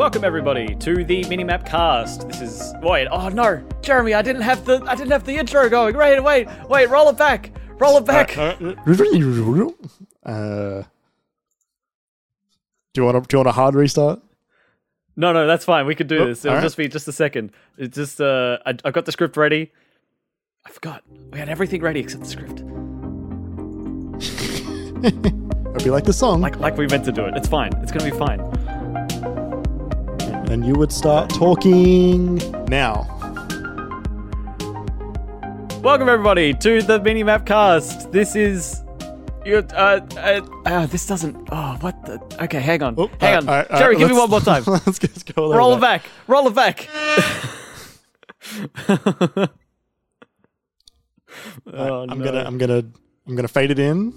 Welcome everybody to the Minimap Cast. This is wait. Oh no, Jeremy, I didn't have the I didn't have the intro going. Wait, wait, wait. Roll it back. Roll it back. Uh, do you want to do you want a hard restart? no, no, that's fine. We could do Oh, this. It'll alright. just be just a second. It's just uh, I, I got the script ready. I forgot. We had everything ready except the script. Hope you like the song, Like like we meant to do it. It's fine. It's gonna be fine. And you would start talking now. Welcome everybody to the Minimap Cast. This is. You, uh, uh, uh, this doesn't. Oh, what the? Okay, hang on. Oh, hang alright, on. alright, Jerry, alright, give me one more time. let's, go, let's go. Roll it back. Roll it back. oh, I'm no. gonna I'm gonna I'm gonna fade it in,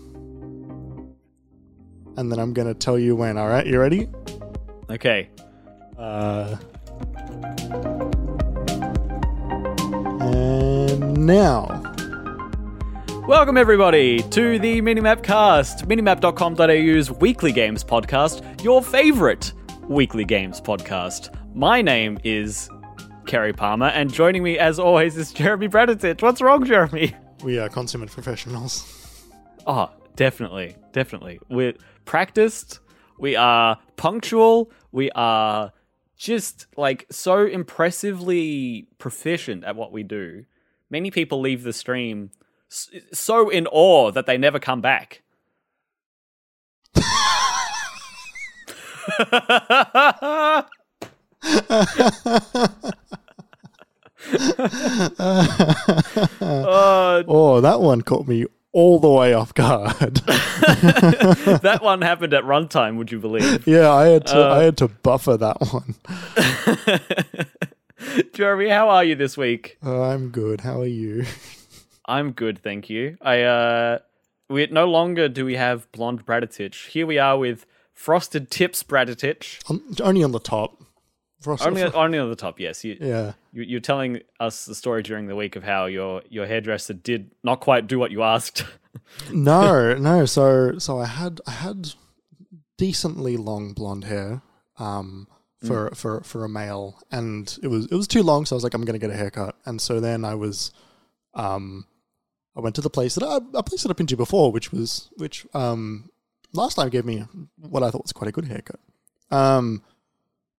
and then I'm gonna tell you when. All right, you ready? Okay. Uh, and now. Welcome everybody to the Minimap Cast, minimap.com.au's weekly games podcast, your favorite weekly games podcast. My name is Kerry Palmer, and joining me as always is Jeremy Braditich. What's wrong, Jeremy? We are consummate professionals. Oh, definitely, definitely. We're practiced. We are punctual. We are just like so impressively proficient at what we do. Many people leave the stream so in awe that they never come back. Uh, Oh, that one caught me all the way off guard. that one happened at runtime, would you believe? yeah, I had to Uh, I had to buffer that one. Jeremy, how are you this week? Uh, I'm good. How are you? I'm good, thank you. I uh we no longer do we have blonde Braditich. Here we are with frosted tips Braditich. On, only on the top. Frost- Only only on the top, yes. You, yeah. you you're telling us the story during the week of how your your hairdresser did not quite do what you asked. No, no. So so I had I had decently long blonde hair. Um. For, for for a male, and it was it was too long, so I was like, I'm gonna get a haircut, and so then I was, um, I went to the place that I, a place that I've been to before, which was which um last time gave me what I thought was quite a good haircut. Um,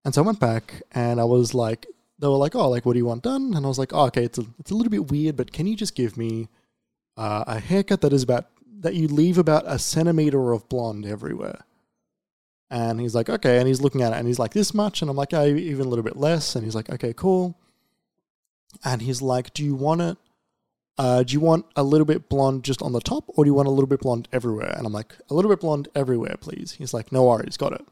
and so I went back and I was like, they were like, oh, like what do you want done? And I was like, oh, okay, it's a it's a little bit weird, but can you just give me uh, a haircut that is about that you leave about a centimeter of blonde everywhere? And he's like, okay, and he's looking at it and he's like, this much, and I'm like, oh, even a little bit less, and he's like, okay, cool. And he's like, do you want it? uh, do you want a little bit blonde just on the top or do you want a little bit blonde everywhere? And I'm like, a little bit blonde everywhere, please. He's like, no worries, got it.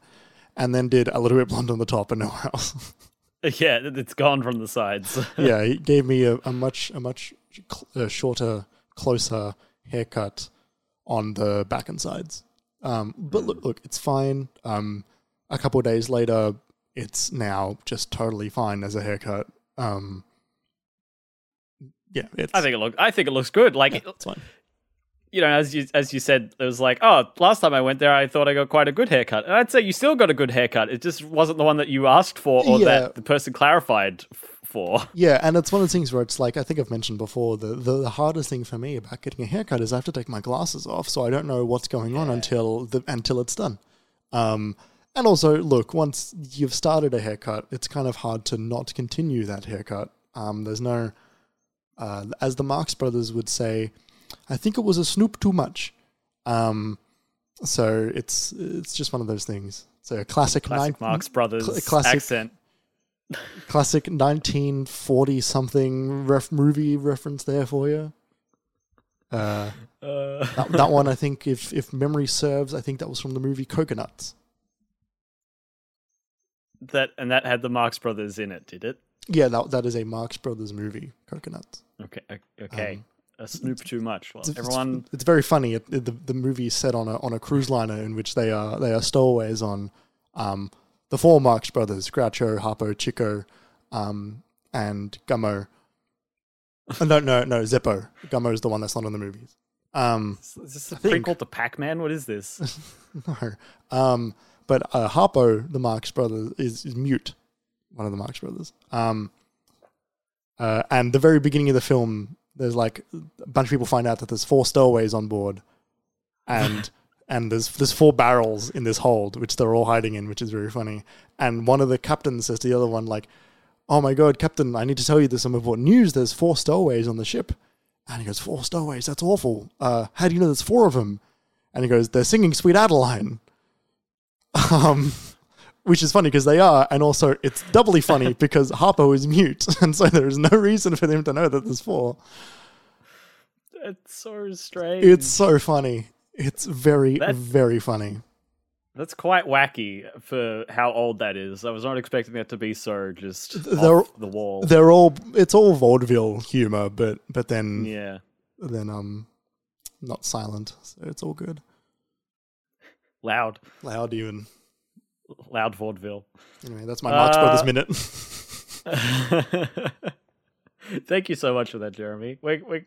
And then did a little bit blonde on the top and nowhere else. yeah, it's gone from the sides. yeah, he gave me a, a much, a much cl- uh, shorter, closer haircut on the back and sides. Um, but look, look, it's fine. Um, a couple of days later, it's now just totally fine as a haircut. Um, yeah, it's, I think it looks. I think it looks good. Like yeah, it's fine. You know, as you as you said, it was like, oh, last time I went there, I thought I got quite a good haircut, and I'd say you still got a good haircut. It just wasn't the one that you asked for, or Yeah. that the person clarified for. Yeah, and it's one of the things where it's like I think I've mentioned before. The, the the hardest thing for me about getting a haircut is I have to take my glasses off, so I don't know what's going on until the until it's done. Um, and also, look, once you've started a haircut, it's kind of hard to not continue that haircut. Um, there's no, uh, as the Marx Brothers would say, I think it was a snoop too much. Um, so it's it's just one of those things. So a classic, Classic nine- Marx Brothers cl- classic- accent. classic 1940 something ref- movie reference there for you. Uh, Uh, that, that one, I think, if if memory serves, I think that was from the movie Cocoanuts. that and that had the Marx Brothers in it, did it? Yeah, that that is a Marx Brothers movie, Cocoanuts. Okay, okay. Um, a snoop too much. Well, It's, everyone. it's, very funny. It, it- the the movie is set on a on a cruise liner in which they are they are stowaways on um the four Marx Brothers: Groucho, Harpo, Chico, um, and Gummo. Uh, no, no, no, Zeppo. Gummo is the one that's not in the movies. Um, Is this a prequel to Pac Man? What is this? no. Um, but uh, Harpo, the Marx brother, is, is mute. One of the Marx brothers. Um, uh, and the very beginning of the film, there's like a bunch of people find out that there's four stowaways on board, and and there's there's four barrels in this hold, which they're all hiding in, which is very funny. And one of the captains says to the other one, like, "Oh my god, Captain, I need to tell you there's some important news. There's four stowaways on the ship." And he goes, Four stowaways, that's awful. Uh, how do you know there's four of them? And he goes, They're singing Sweet Adeline. Um, which is funny because they are, and also it's doubly funny because Harpo is mute, and so there is no reason for them to know that there's four. It's so strange. It's so funny. It's very, That- very funny. That's quite wacky for how old that is. I was not expecting that to be so just They're- off the wall. They're all it's all vaudeville humor, but but then yeah. then um not silent, so it's all good. Loud. Loud even. Loud vaudeville. Anyway, that's my Marx Uh, Brothers minute. Thank you so much for that, Jeremy. Wait, wait,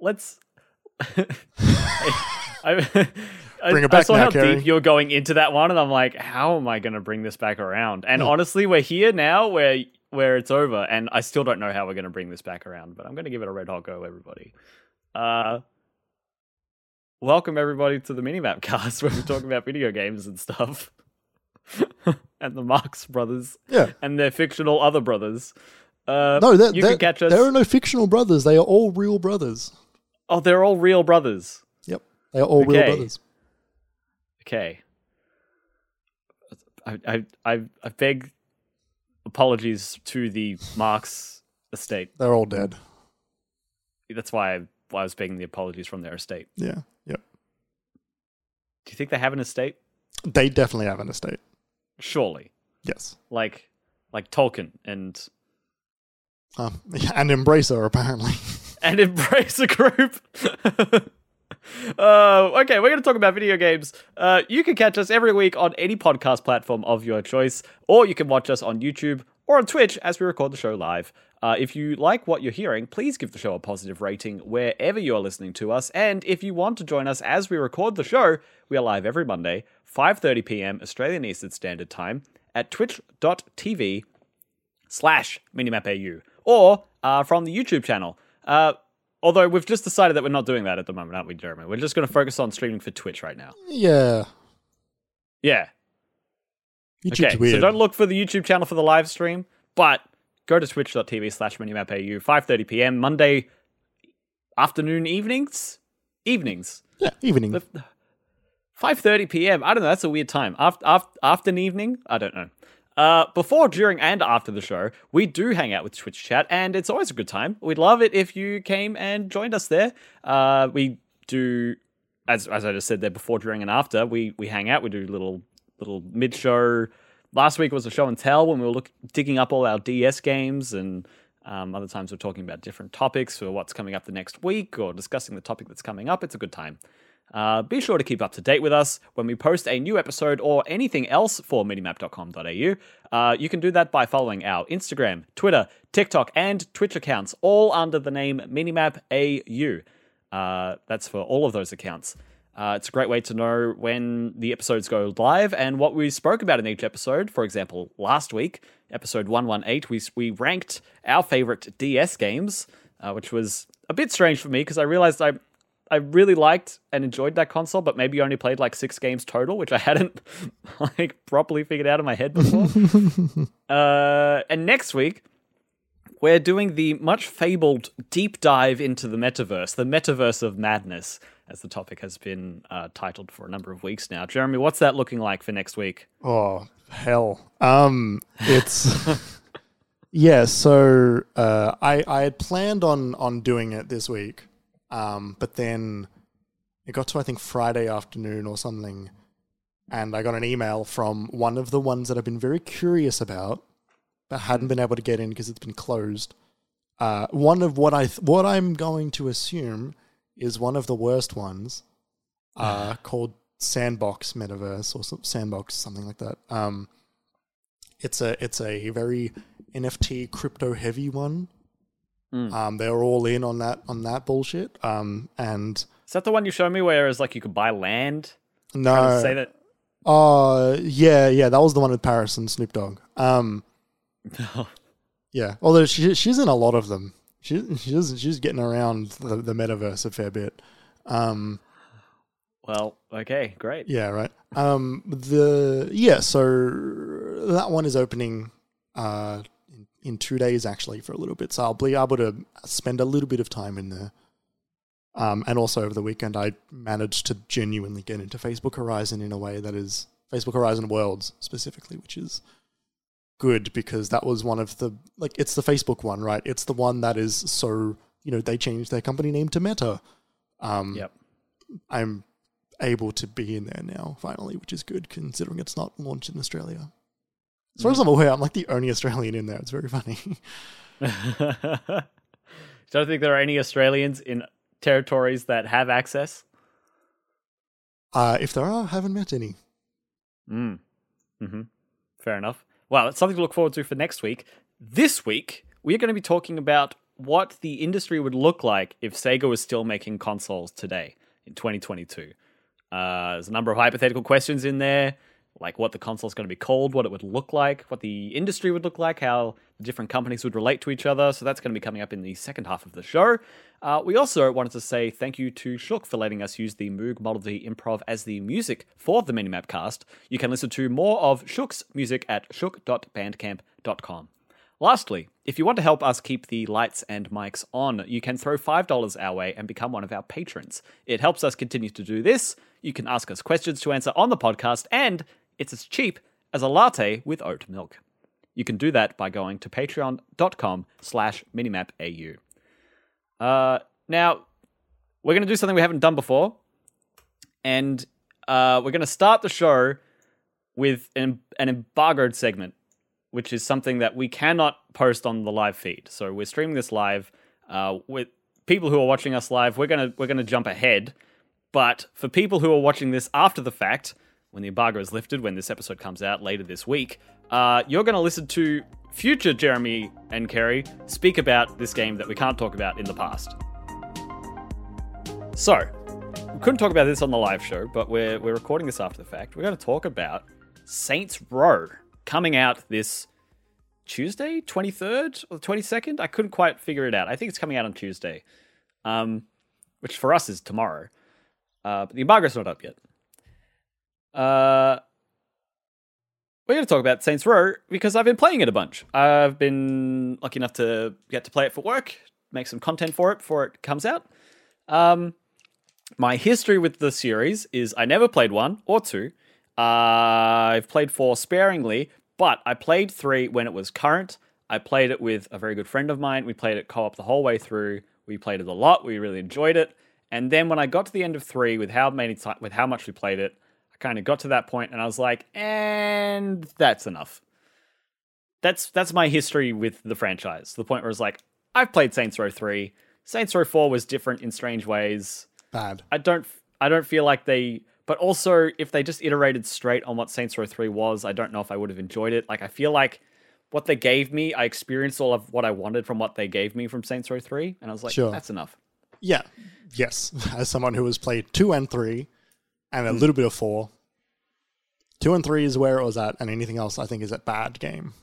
let's. I, I, Bring it I back saw now, how Kerry. deep you're going into that one, and I'm like, how am I going to bring this back around? And honestly, we're here now, where where it's over, and I still don't know how we're going to bring this back around. But I'm going to give it a red hot go, everybody. Uh, welcome everybody to the Minimap Cast, where we talk about video games and stuff, and the Marx Brothers yeah. and their fictional other brothers. Uh, No, they're, you they're, can catch us. there are no fictional brothers. They are all real brothers. Oh, they're all real brothers. Yep. They are all real brothers. Okay. I I I, I beg apologies to the Marx estate. They're all dead. That's why I, why I was begging the apologies from their estate. Yeah. Yep. Do you think they have an estate? They definitely have an estate. Surely, Yes. like like Tolkien and Um, and Embracer, apparently. and Embracer Group. uh, okay, we're going to talk about video games. Uh, you can catch us every week on any podcast platform of your choice, or you can watch us on YouTube or on Twitch as we record the show live. Uh, if you like what you're hearing, please give the show a positive rating wherever you are listening to us. And if you want to join us as we record the show, we are live every Monday, 5:30 p.m. Australian Eastern Standard Time at twitch.tv slash minimapau or uh, from the YouTube channel. Uh, although we've just decided that we're not doing that at the moment, aren't we, Jeremy? We're just going to focus on streaming for Twitch right now. yeah. Yeah. YouTube's okay. weird. So don't look for the YouTube channel for the live stream, but go to twitch.tv slash minimapau, 5.30 p.m. Monday afternoon evenings? Evenings. yeah, evening. The- 5:30 p.m. I don't know. That's a weird time. After after after an evening, I don't know. Uh, before, during, and after the show, we do hang out with Twitch chat, and it's always a good time. We'd love it if you came and joined us there. Uh, we do, as as I just said there, before, during, and after. We we hang out. We do little little mid show. Last week was a show and tell when we were look, digging up all our DS games, and um, other times we're talking about different topics for what's coming up the next week or discussing the topic that's coming up. It's a good time. Uh, be sure to keep up to date with us when we post a new episode or anything else for minimap.com.au. Uh, you can do that by following our Instagram, Twitter, TikTok, and Twitch accounts, all under the name minimapau. Uh, that's for all of those accounts. Uh, it's a great way to know when the episodes go live and what we spoke about in each episode. For example, last week, episode 118, we, we ranked our favorite DS games, uh, which was a bit strange for me because I realized I, I really liked and enjoyed that console, but maybe only played like six games total, which I hadn't like properly figured out in my head before. uh, and next week, we're doing the much fabled deep dive into the metaverse, the metaverse of madness, as the topic has been uh, titled for a number of weeks now. Jeremy, what's that looking like for next week? Oh hell. Um, it's yeah. So uh, I I had planned on on doing it this week, um, but then it got to I think Friday afternoon or something, and I got an email from one of the ones that I've been very curious about, but hadn't been able to get in because it's been closed. Uh, one of what I th- what I'm going to assume is one of the worst ones, uh, called Sandbox Metaverse or some, Sandbox something like that. Um, it's a it's a very NFT crypto heavy one. Mm. Um, they're all in on that on that bullshit. Um, and Is that the one you showed me where it's like you could buy land? no, Say that. Uh yeah, yeah, that was the one with Paris and Snoop Dogg. Um yeah. Although she she's in a lot of them. She she's she's getting around the, the metaverse a fair bit. Um well, okay, great. Yeah, right. Um the yeah, so that one is opening uh in, in 2 days actually for a little bit. So I'll be able to spend a little bit of time in there. Um, and also over the weekend, I managed to genuinely get into Facebook Horizon in a way that is Facebook Horizon Worlds specifically, which is good because that was one of the like it's the Facebook one, right? It's the one that is so you know they changed their company name to Meta. Um, Yep. I'm able to be in there now finally, which is good considering it's not launched in Australia. As far as I'm aware, I'm like the only Australian in there. It's very funny. Don't think there are any Australians in territories that have access. uh, if there are, I haven't met any. Mm. hmm Fair enough. Well, it's something to look forward to for next week. This week, we're going to be talking about what the industry would look like if Sega was still making consoles today in 2022. Uh, there's a number of hypothetical questions in there, like what the console's going to be called, what it would look like, what the industry would look like, how the different companies would relate to each other. So that's going to be coming up in the second half of the show. Uh, we also wanted to say thank you to Shook for letting us use the Moog Model D Improv as the music for the Minimap cast. You can listen to more of Shook's music at shook.bandcamp.com. Lastly, if you want to help us keep the lights and mics on, you can throw $5 our way and become one of our patrons. It helps us continue to do this. You can ask us questions to answer on the podcast, and it's as cheap as a latte with oat milk. You can do that by going to patreon.com slash minimapau. Uh, now, we're going to do something we haven't done before, and uh, we're going to start the show with an, an embargoed segment, which is something that we cannot post on the live feed. So we're streaming this live uh, with people who are watching us live. We're gonna we're gonna jump ahead, but for people who are watching this after the fact, when the embargo is lifted, when this episode comes out later this week, uh, you're gonna listen to future Jeremy and Kerry speak about this game that we can't talk about in the past. So, we couldn't talk about this on the live show, but we're we're recording this after the fact. We're going to talk about Saints Row coming out this Tuesday, 23rd or 22nd. I couldn't quite figure it out. I think it's coming out on Tuesday, um, which for us is tomorrow. Uh, but the embargo's not up yet. Uh, we're going to talk about Saints Row because I've been playing it a bunch. I've been lucky enough to get to play it for work, make some content for it before it comes out. Um, my history with the series is I never played one or two. Uh, I've played four sparingly, but I played three when it was current. I played it with a very good friend of mine. We played it co op the whole way through. We played it a lot. We really enjoyed it. And then when I got to the end of three, with how many with how much we played it, I kind of got to that point, and I was like, and that's enough. That's that's my history with the franchise. The point where it's like, I've played Saints Row three. Saints Row four was different in strange ways. Bad. I don't I don't feel like they but also if they just iterated straight on what Saints Row 3 was, I don't know if I would have enjoyed it. Like I feel like what they gave me, I experienced all of what I wanted from what they gave me from Saints Row 3 and I was like Sure. that's enough. Yeah. Yes. As someone who has played two and three and a little bit of four, two and three is where it was at, and anything else I think is a bad game.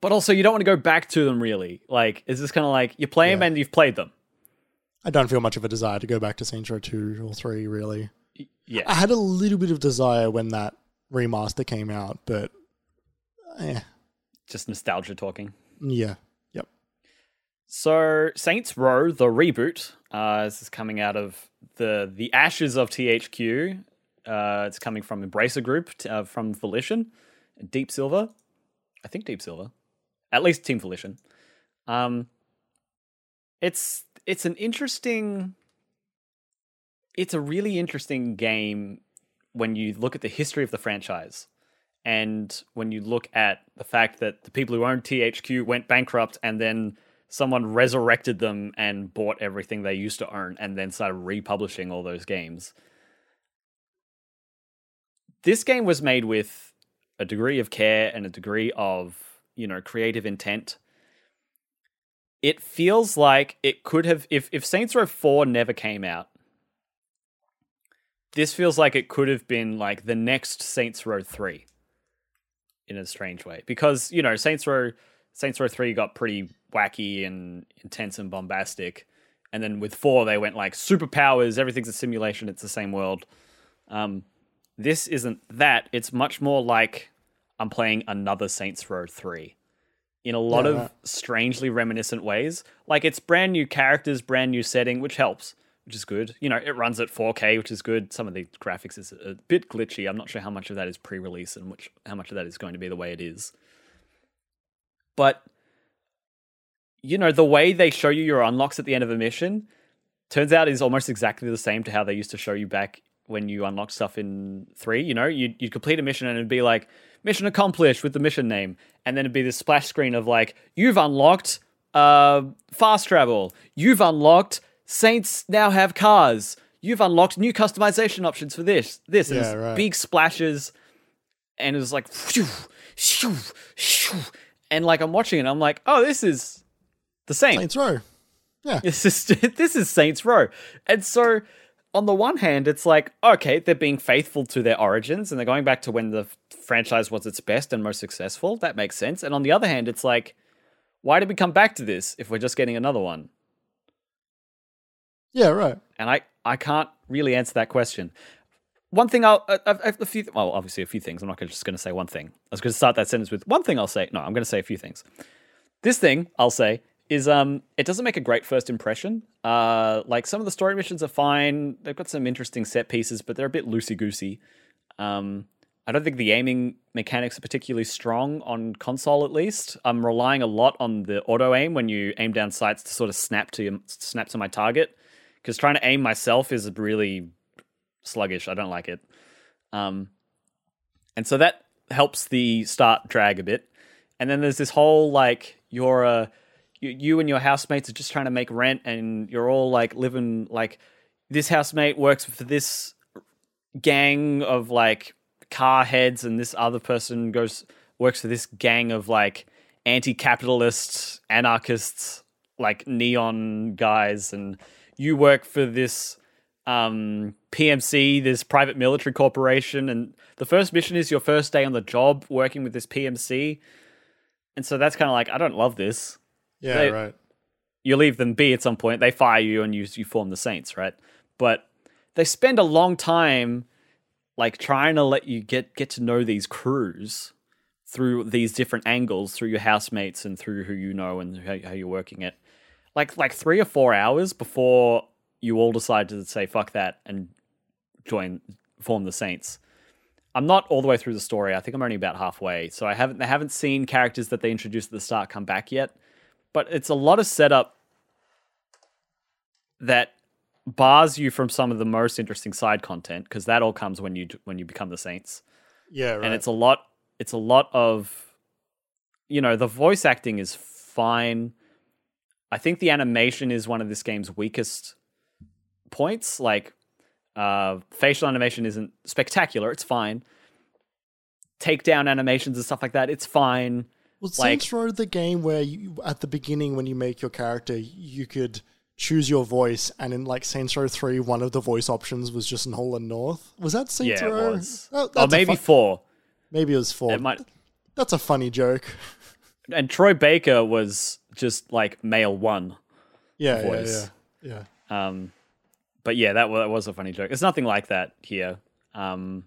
But also you don't want to go back to them really. Like is this kind of like you play them Yeah. and you've played them. I don't feel much of a desire to go back to Saints Row 2 or 3, really. Y- Yeah. I had a little bit of desire when that remaster came out, but eh, just nostalgia talking. yeah. Yep. So Saints Row, the reboot, uh, this is coming out of the the ashes of THQ. Uh, it's coming from Embracer Group, t- uh, from Volition, Deep Silver, I think Deep Silver, at least Team Volition. Um, it's it's an interesting, it's a really interesting game when you look at the history of the franchise. And when you look at the fact that the people who owned THQ went bankrupt and then someone resurrected them and bought everything they used to own and then started republishing all those games. This game was made with a degree of care and a degree of, you know, creative intent. It feels like it could have if if Saints Row 4 never came out, this feels like it could have been like the next Saints Row 3 in a strange way. Because you know Saints Row Saints Row 3 got pretty wacky and intense and bombastic. And then with 4 they went like superpowers everything's a simulation it's the same world. Um this isn't that it's much more like I'm playing another Saints Row 3 in a lot Yeah, of strangely reminiscent ways like it's brand new characters brand new setting which helps which is good. You know, it runs at 4K, which is good. Some of the graphics is a bit glitchy. I'm not sure how much of that is pre-release and which how much of that is going to be the way it is. But you know, the way they show you your unlocks at the end of a mission turns out is almost exactly the same to how they used to show you back when you unlock stuff in 3, you know, you'd, you'd complete a mission and it'd be like mission accomplished with the mission name and then it'd be this splash screen of like you've unlocked uh fast travel. You've unlocked Saints now have cars. You've unlocked new customization options for this. This Yeah, it's right. big splashes, and it was like, phew, and like I'm watching it, I'm like, oh, this is the same. Saints Row. Yeah. This is this is Saints Row, and so on the one hand, it's like okay, they're being faithful to their origins, and they're going back to when the franchise was its best and most successful. That makes sense. And on the other hand, it's like, why did we come back to this if we're just getting another one? Yeah, right. and I I can't really answer that question. One thing I'll I, I, a few well obviously a few things. I'm not just going to say one thing. I was going to start that sentence with one thing. I'll say no. I'm going to say a few things. This thing I'll say is um it doesn't make a great first impression. Uh, like some of the story missions are fine. They've got some interesting set pieces, but they're a bit loosey goosey. Um, I don't think the aiming mechanics are particularly strong on console. At least I'm relying a lot on the auto aim when you aim down sights to sort of snap to snap to my target because trying to aim myself is really sluggish. I don't like it. Um, and so that helps the start drag a bit. And then there's this whole like you're a you, you and your housemates are just trying to make rent, and you're all like living like this housemate works for this gang of like car heads, and this other person goes works for this gang of like anti-capitalist anarchists, like neon guys, and you work for this um, PMC, this private military corporation, and the first mission is your first day on the job working with this PMC, and so that's kind of like I don't love this. Yeah, They- right. You leave them be at some point, they fire you, and you you form the Saints, right? But they spend a long time like trying to let you get get to know these crews through these different angles, through your housemates and through who you know and how, how you're working it. Like like three or four hours before you all decide to say fuck that and join form the Saints. I'm not all the way through the story. I think I'm only about halfway. So I haven't they haven't seen characters that they introduced at the start come back yet. But it's a lot of setup that bars you from some of the most interesting side content because that all comes when you when you become the Saints. Yeah, right. and it's a lot it's a lot of you know the voice acting is fine. I think the animation is one of this game's weakest points like uh facial animation isn't spectacular it's fine. Takedown animations and stuff like that it's fine Was like- Saints Row the game where you, at the beginning when you make your character, you could choose your voice, and in like Saints Row Three, one of the voice options was just Nolan North. Was that Saints yeah Row? it was Oh, or maybe four maybe it was four. it might That's a funny joke. and troy baker was just like male one Yeah, yeah, Voice. yeah, yeah. Um, but yeah, that was, that was a funny joke. It's nothing like that here. Um,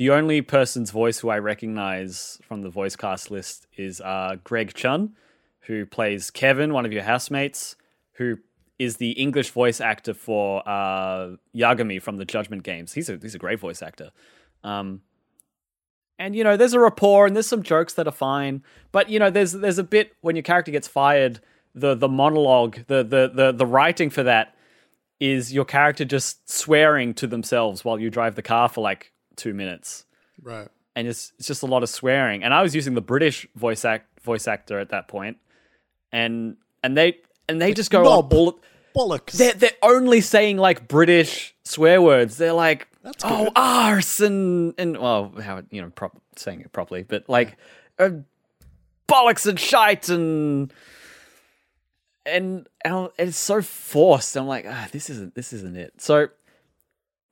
the only person's voice who I recognize from the voice cast list is uh, Greg Chun, who plays Kevin, one of your housemates, who is the English voice actor for uh, Yagami from the Judgment Games. He's a he's a great voice actor. Um, and you know, there's a rapport and there's some jokes that are fine, but you know, there's there's a bit when your character gets fired, the the monologue, the the the the writing for that is your character just swearing to themselves while you drive the car for like two minutes, Right. and it's it's just a lot of swearing. And I was using the British voice act voice actor at that point, and and they and they just go on all. Bollocks. They're they're only saying like British swear words. They're like That's oh arse and and well how you know prop, saying it properly, but like uh, bollocks and shite and and, and it's so forced. I'm like ah this isn't this isn't it. So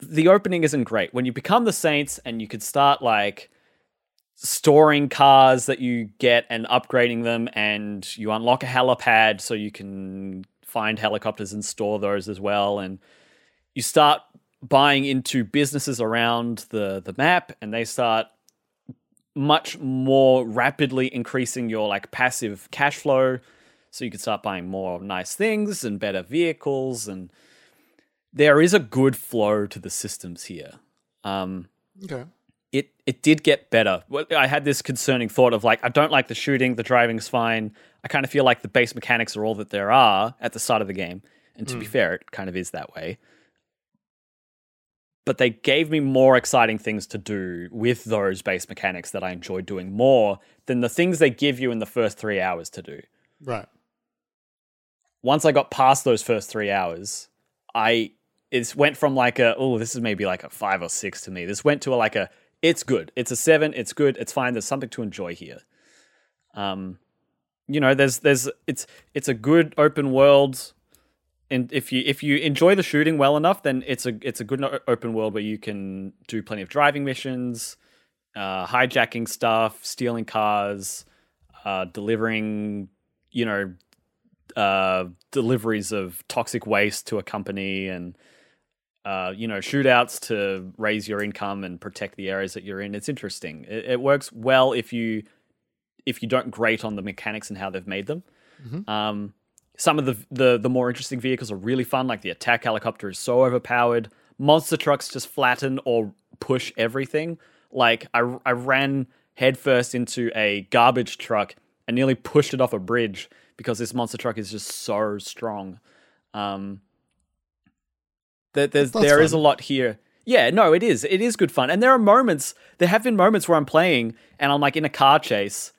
the opening isn't great. When you become the Saints and you could start like storing cars that you get and upgrading them, and you unlock a helipad so you can find helicopters and store those as well, and you start buying into businesses around the the map, and they start much more rapidly increasing your like passive cash flow so you can start buying more nice things and better vehicles and there is a good flow to the systems here um Okay. it it did get better Well, i had this concerning thought of like i don't like the shooting the driving's fine i kind of feel like the base mechanics are all that there are at the start of the game and to be fair it kind of is that way but they gave me more exciting things to do with those base mechanics that I enjoyed doing more than the things they give you in the first three hours to do. Right. Once I got past those first three hours, I it went from like a oh this is maybe like a five or six to me. This went to a, like a it's good. It's a seven. It's good. It's fine. There's something to enjoy here. Um, you know, there's there's it's it's a good open world and if you if you enjoy the shooting well enough, then it's a it's a good open world where you can do plenty of driving missions, uh, hijacking stuff, stealing cars, uh, delivering you know uh, deliveries of toxic waste to a company, and uh, you know shootouts to raise your income and protect the areas that you're in. It's interesting. It, it works well if you if you don't grate on the mechanics and how they've made them. Um, some of the, the the more interesting vehicles are really fun, like the attack helicopter is so overpowered. Monster trucks just flatten or push everything. Like I I ran headfirst into a garbage truck and nearly pushed it off a bridge because this monster truck is just so strong. Um, there, there's That's there is a lot here. Yeah, no, it is. It is good fun, and there are moments. There have been moments where I'm playing and I'm like in a car chase,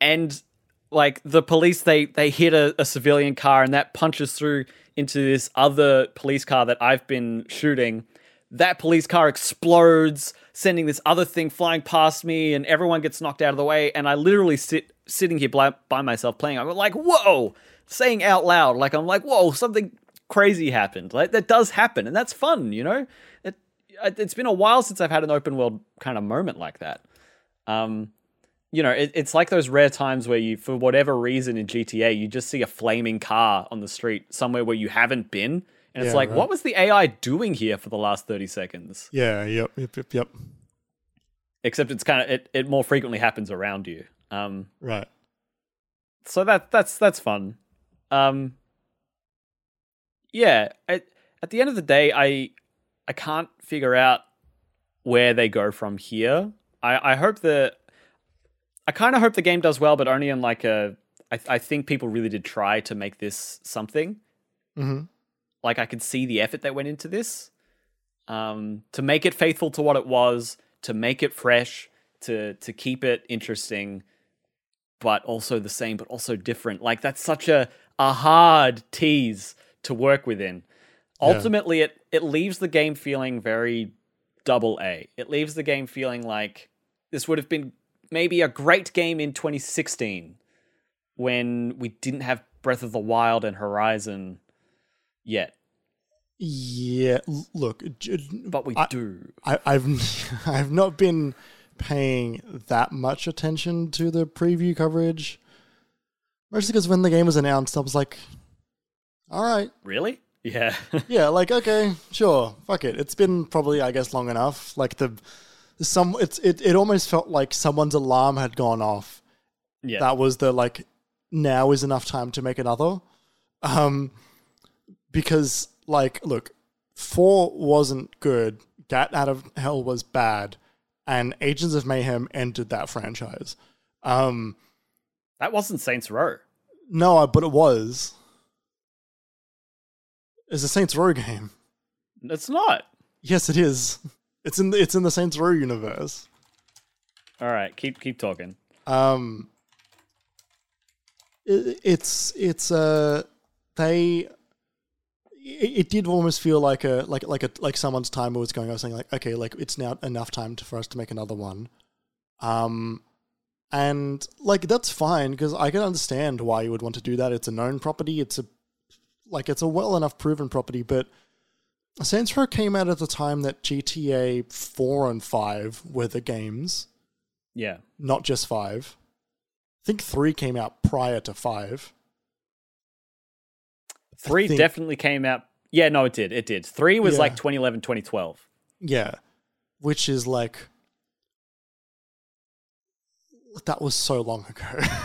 and like the police they they hit a, a civilian car and that punches through into this other police car that I've been shooting. That police car explodes, sending this other thing flying past me, and everyone gets knocked out of the way. And I literally sit sitting here by, by myself playing. I'm like, whoa, saying out loud, like I'm like, whoa, something crazy happened. Like that does happen, and that's fun, you know. It it's been a while since I've had an open world kind of moment like that. Um, you know, it, it's like those rare times where you, for whatever reason in GTA, you just see a flaming car on the street somewhere where you haven't been. And it's Yeah, like, right. what was the AI doing here for the last 30 seconds? Yeah. Yep. Yep. Yep. Yep. Except it's kind of, it, it more frequently happens around you. Um, Right. so that that's that's fun. Um, yeah, at, at the end of the day, I I can't figure out where they go from here. I I hope that I kind of hope the game does well, but only in like a. I I think people really did try to make this something. hmm Like I could see the effort that went into this, um, to make it faithful to what it was, to make it fresh, to to keep it interesting, but also the same, but also different. Like that's such a a hard tease to work within. Ultimately, it it leaves the game feeling very double A. It leaves the game feeling like this would have been maybe a great game in 2016 when we didn't have Breath of the Wild and Horizon yet, Yeah. Look, but we I- do. I, I've I've not been paying that much attention to the preview coverage, mostly because when the game was announced, I was like, "All right, Really? Yeah. yeah, like okay, sure, fuck it." It's been probably, I guess, long enough. Like the some, it's it it almost felt like someone's alarm had gone off. yeah. That was the like, now is enough time to make another. Um, because like, look, four wasn't good. Gat out of hell was bad, and Agents of Mayhem ended that franchise. Um, that wasn't Saints Row. no, but it was. It's a Saints Row game. It's not. Yes, it is. It's in the, it's in the Saints Row universe. All right, keep keep talking. Um, it, it's it's uh they. It, it did almost feel like a like like a like someone's timer was going. I was saying like, okay, like it's now enough time to, for us to make another one. Um, and like that's fine because I can understand why you would want to do that. It's a known property. It's a like it's a well enough proven property, but Saints Row came out at the time that GTA 4 and 5 were the games, Yeah. not just 5. I think 3 came out prior to 5. Three think- definitely came out. Yeah, no, it did. It did. Three was Yeah. like 2011, 2012. Yeah. Which is like. That was so long ago.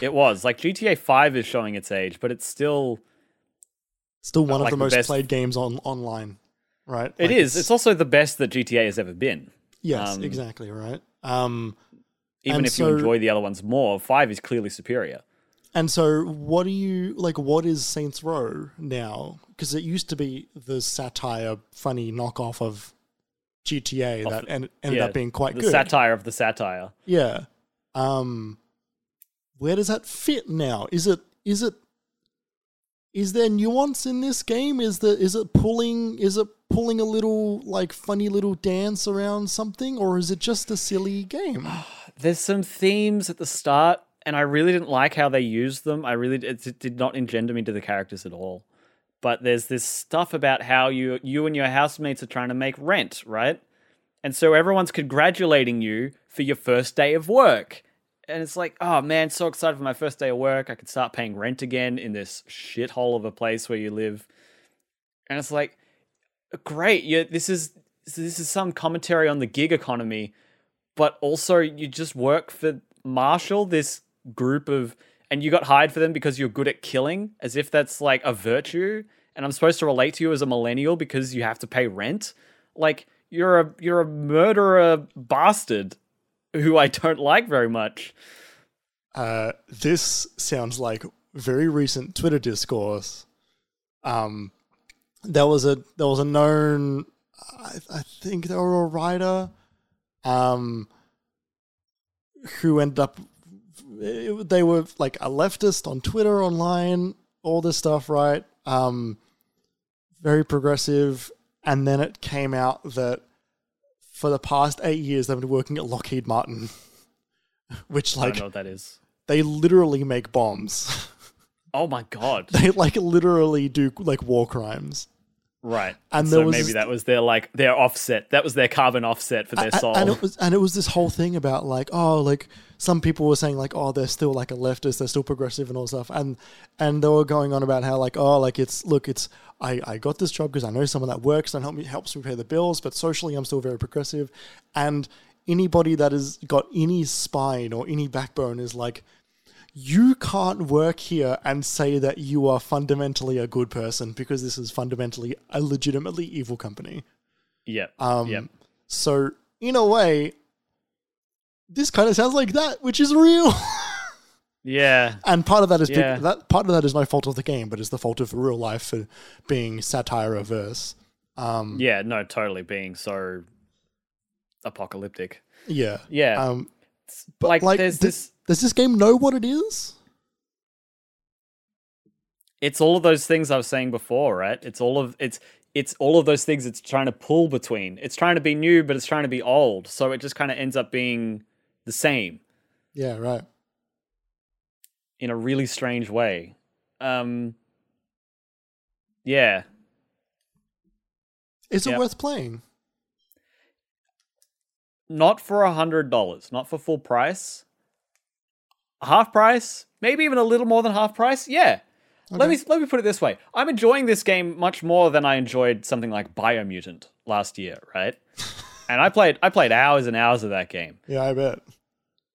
It was. Like GTA 5 is showing its age, but it's still. Still one Like of the the most best- played games on online, right? It Like, is. It's also the best that GTA has ever been. yes, um, exactly right. Um, Even if so- you enjoy the other ones more, 5 is clearly superior. and so, what do you like? What is Saints Row now? Because it used to be the satire, funny knockoff of GTA that en- ended yeah, up being quite the good. satire of the satire. Yeah. Um where does that fit now? Is it is it is there nuance in this game? Is the is it pulling is it pulling a little like funny little dance around something or is it just a silly game? There's some themes at the start, and I really didn't like how they used them. I really it, did not engender me to the characters at all. But there's this stuff about how you you and your housemates are trying to make rent, right? And so everyone's congratulating you for your first day of work. And it's like, oh man, so excited for my first day of work. I can start paying rent again in this shithole of a place where you live. And it's like, great, yeah, this is this is some commentary on the gig economy, but also you just work for Marshall, this group of and you got hired for them because you're good at killing, as if that's like a virtue. And I'm supposed to relate to you as a millennial because you have to pay rent. Like you're a you're a murderer bastard who I don't like very much. Uh this sounds like very recent Twitter discourse. Um there was a there was a known I, I think they were a writer um who ended up it- they were like a leftist on Twitter online all this stuff right um very progressive and then it came out that for the past 8 years they've been working at Lockheed Martin which I don't like know what that is. they literally make bombs Oh my god. they like literally do like war crimes Right. And so maybe this- that was their like their offset. That was their carbon offset for their soul. And it was and it was this whole thing about like oh like some people were saying like oh they're still like a leftist they're still progressive and all stuff and and they were going on about how like oh like it's look it's I, I got this job because I know someone that works and help me helps me pay the bills but socially I'm still very progressive and anybody that has got any spine or any backbone is like you can't work here and say that you are fundamentally a good person because this is fundamentally a legitimately evil company. yeah. Um, yeah. So in a way, this kind of sounds like that, which is real. Yeah. and part of that is Yeah. that part of that is no fault of the game, but it's the fault of real life for being satire averse. Um, Yeah, no, totally being so apocalyptic. yeah. Yeah. Um, but like, like, there's th- this does this game know what it is? it's all of those things I was saying before, right? It's all of it's it's all of those things it's trying to pull between. It's trying to be new, but it's trying to be old. So it just kind of ends up being the same Yeah, right. in a really strange way. Um Yeah. Is it worth playing? Not for a hundred dollars, not for full price. Half price, maybe even a little more than half price. Yeah. Let me let me put it this way. I'm enjoying this game much more than I enjoyed something like Biomutant last year, right? and I played I played hours and hours of that game Yeah, I bet.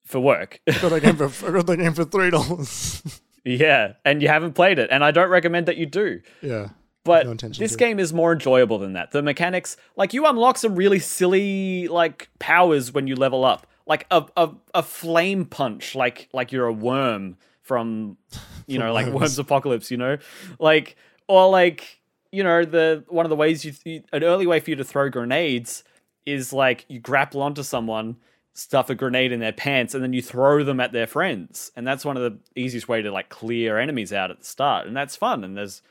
for work. Got that game for I got that game for three dollars. yeah, and you haven't played it, and I don't recommend that you do. yeah. But intention this to. game is more enjoyable than that. The mechanics, like you unlock some really silly like powers when you level up, like a a, a flame punch, like like you're a worm from, you know, like worms. Apocalypse, you know, like or like you know the one of the ways you an early way for you to throw grenades is like you grapple onto someone stuff a grenade in their pants and then you throw them at their friends. And that's one of the easiest way to like clear enemies out at the start. And that's fun. And there's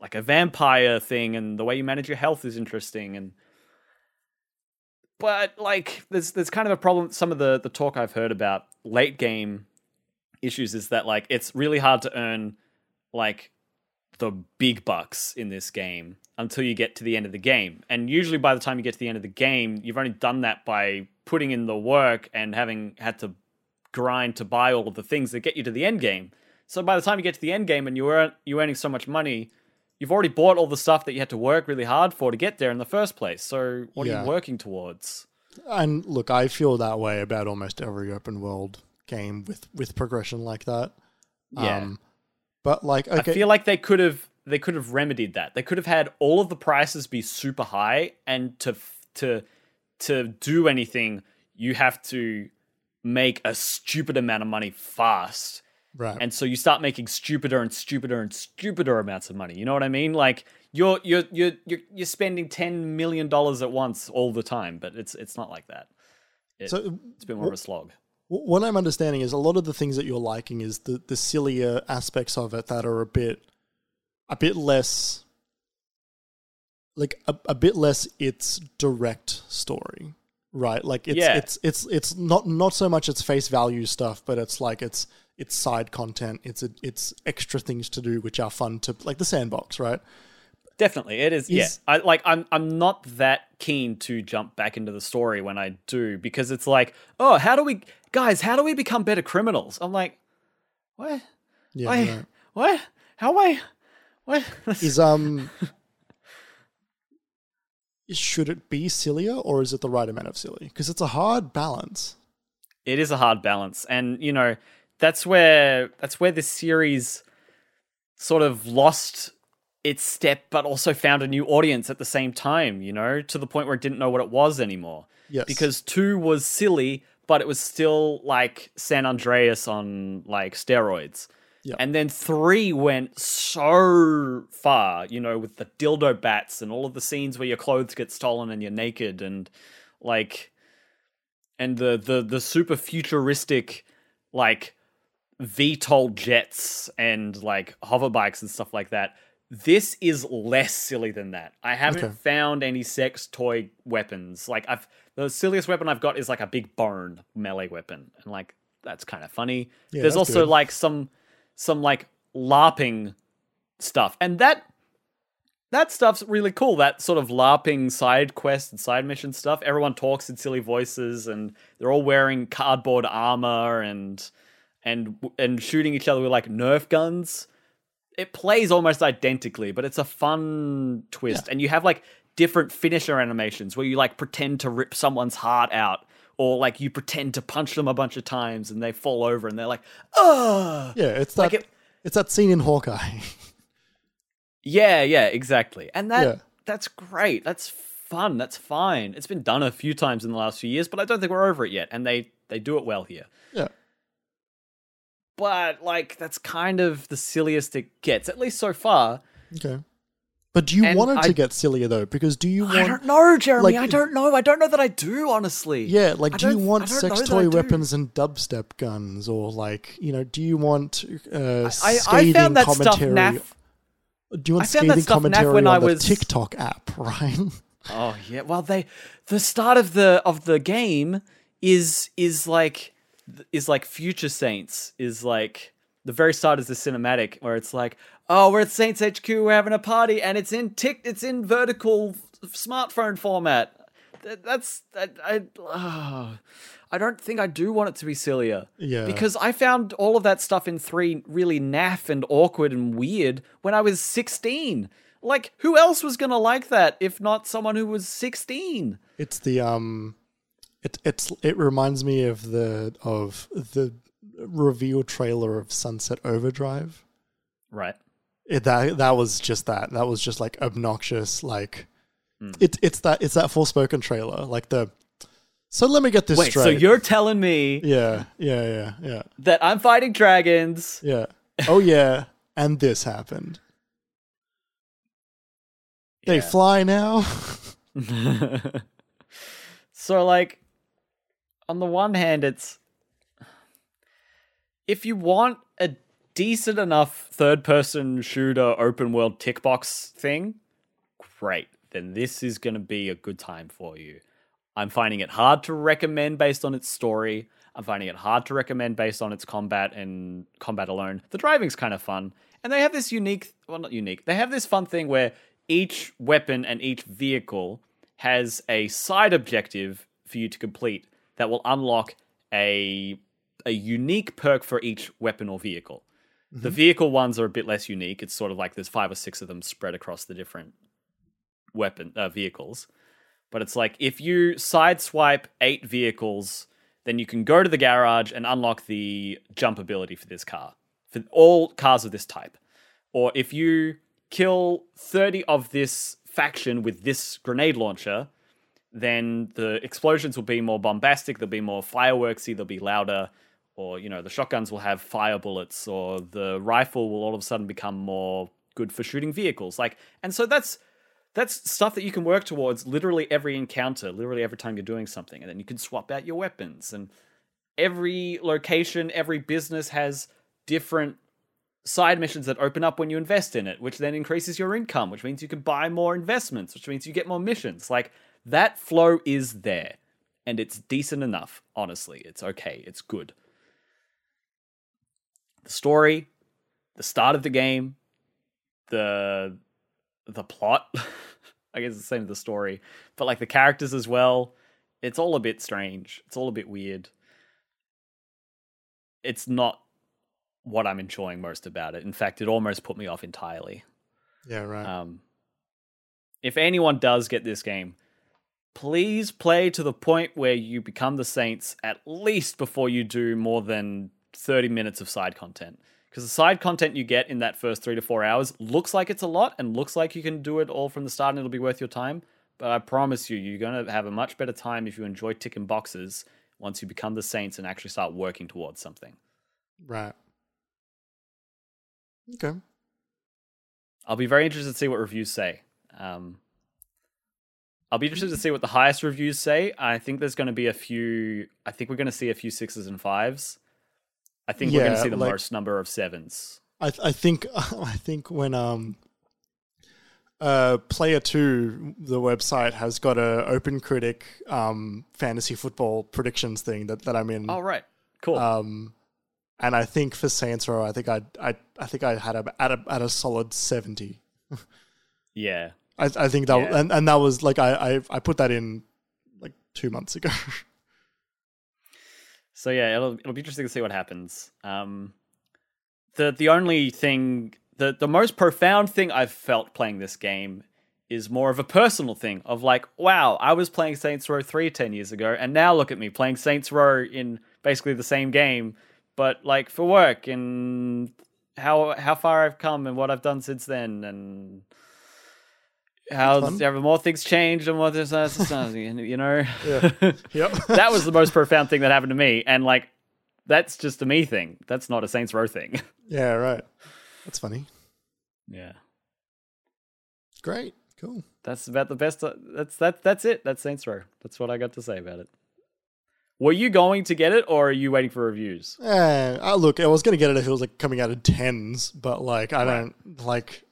like a vampire thing and the way you manage your health is interesting. And but like there's there's kind of a problem some of the the talk I've heard about late game issues is that like it's really hard to earn like the big bucks in this game until you get to the end of the game. And usually by the time you get to the end of the game, you've only done that by putting in the work and having had to grind to buy all of the things that get you to the end game. So by the time you get to the end game and you earn you earning so much money, you've already bought all the stuff that you had to work really hard for to get there in the first place. So what are you working towards? And look, I feel that way about almost every open world game with with progression like that. Yeah. Um, but like, okay, I feel like they could have they could have remedied that. They could have had all of the prices be super high, and to to to do anything, you have to make a stupid amount of money fast. right. And so you start making stupider and stupider and stupider amounts of money. You know what I mean? Like you're you're you're you're, you're spending ten million dollars at once all the time, but it's it's not like that. It, so it's a bit more of a slog. What I'm understanding is a lot of the things that you're liking is the the sillier aspects of it that are a bit a bit less like a, a bit less its direct story right like it's Yeah. it's it's it's not not so much its face value stuff but it's like it's it's side content it's a, it's extra things to do which are fun to like the sandbox right Definitely, it is. yeah, I like. I'm. I'm not that keen to jump back into the story when I do because it's like, oh, how do we, guys? How do we become better criminals? I'm like, what? yeah Why? no. What? How am I? What? is um should it be sillier or is it the right amount of silly because it's a hard balance it is a hard balance and you know that's where that's where this series sort of lost its step but also found a new audience at the same time you know to the point where it didn't know what it was anymore yes because 2 was silly but it was still like San Andreas on like steroids Yeah. and then 3 went so far you know with the dildo bats and all of the scenes where your clothes get stolen and you're naked and like and the the the super futuristic like VTOL jets and like hover bikes and stuff like that. This is less silly than that. I haven't Okay. found any sex toy weapons. Like I've the silliest weapon I've got is like a big bone melee weapon, and like that's kind of funny. Yeah, There's also good. like some some like LARPing stuff, and that that stuff's really cool. That sort of LARPing side quest and side mission stuff. Everyone talks in silly voices, and they're all wearing cardboard armor and and and shooting each other with like Nerf guns. It plays almost identically, but it's a fun twist. And you have like different finisher animations where you like pretend to rip someone's heart out, or like you pretend to punch them a bunch of times and they fall over and they're like, oh, Yeah, it's that Like it- it's that scene in Hawkeye. Yeah, yeah, exactly. And that Yeah. that's great. That's fun. That's fine. It's been done a few times in the last few years, but I don't think we're over it yet. And they they do it well here. yeah. But like that's kind of the silliest it gets, at least so far. Okay. But do you And want it to get sillier though? Because do you want? I don't know, Jeremy. like- I don't know. I don't know that I do, honestly. Yeah, like I do you want sex toy weapons and dubstep guns or like, you know, do you want uh I, scathing I found that stuff commentary naff. do you want I scathing stuff commentary when on I the was- TikTok app, right? Oh yeah. Well, they the start of the of the game is is like is like Future Saints is like the very start is the cinematic where it's like, oh, we're at Saints HQ, we're having a party, and it's in tick, it's in vertical smartphone format. Th- That's I I, ah, I don't think I do want it to be sillier. Yeah. Because I found all of that stuff in three really naff and awkward and weird when I was sixteen. Like, who else was gonna like that if not someone who was sixteen? It's the um it it's it reminds me of the of the reveal trailer of Sunset Overdrive. Right. It, that that was just that. That was just like obnoxious. Like hmm. it, it's that it's that full spoken trailer. Like the. So let me get this Wait, straight. so you're telling me Yeah, yeah, yeah, yeah, that I'm fighting dragons? yeah. Oh yeah, and this happened. They Yeah. fly now. so like on the one hand it's if you want decent enough third person shooter open world tick box thing great then this is going to be a good time for you i'm finding it hard to recommend based on its story I'm finding it hard to recommend based on its combat and combat alone. The driving's kind of fun. And they have this unique, well, not unique, they have this fun thing where each weapon and each vehicle has a side objective for you to complete that will unlock a a unique perk for each weapon or vehicle. The vehicle ones are a bit less unique. It's sort of like there's five or six of them spread across the different weapon uh, vehicles. But it's like if you sideswipe eight vehicles, then you can go to the garage and unlock the jump ability for this car for all cars of this type. Or if you kill 30 of this faction with this grenade launcher, then the explosions will be more bombastic, they'll be more fireworksy, they'll be louder, or you know, the shotguns will have fire bullets, or the rifle will all of a sudden become more good for shooting vehicles. Like, and so that's that's stuff that you can work towards literally every encounter, literally every time you're doing something, and then you can swap out your weapons. And every location, every business has different side missions that open up when you invest in it, which then increases your income, which means you can buy more investments, which means you get more missions. Like that flow is there. And it's decent enough, honestly. It's okay. It's good. The story, the start of the game, the the plot, I guess it's the same as the story, but like the characters as well, it's all a bit strange. It's all a bit weird. It's not what I'm enjoying most about it. In fact, it almost put me off entirely. Yeah, right. Um, if anyone does get this game, please play to the point where you become the Saints at least before you do more than 30 minutes of side content. Because the side content you get in that first three to four hours looks like it's a lot and looks like you can do it all from the start and it'll be worth your time. But I promise you, you're going to have a much better time if you enjoy ticking boxes once you become the Saints and actually start working towards something. right. Okay. I'll be very interested to see what reviews say. Um, I'll be interested to see what the highest reviews say. I think there's going to be a few. I think we're going to see a few sixes and fives. I think we're going to see the like- most number of sevens. I th- I think I think when um uh player two the website has got a open critic um fantasy football predictions thing that, that I'm in Oh right, cool. um and I think for Saints Row I think I I I think I had a at a at a solid seventy yeah, I I think that Yeah. and and that was like I I I put that in like two months ago So yeah, it'll it'll be interesting to see what happens. Um, the the only thing, the the most profound thing I've felt playing this game is more of a personal thing of like, wow, I was playing Saints Row 3 10 years ago, and now look at me playing Saints Row in basically the same game, but like for work and how how far I've come and what I've done since then and how fun. have more things changed and what there's you know Yeah. yep that was the most profound thing that happened to me. And like, that's just a me thing. That's not a Saints Row thing. yeah right that's funny yeah, great cool that's about the best. uh, That's that. That's it. That's Saints Row. That's what I got to say about it. Were you going to get it, or are you waiting for reviews? Uh, look, I was gonna get it if it was like coming out of tens, but like I Right. don't like.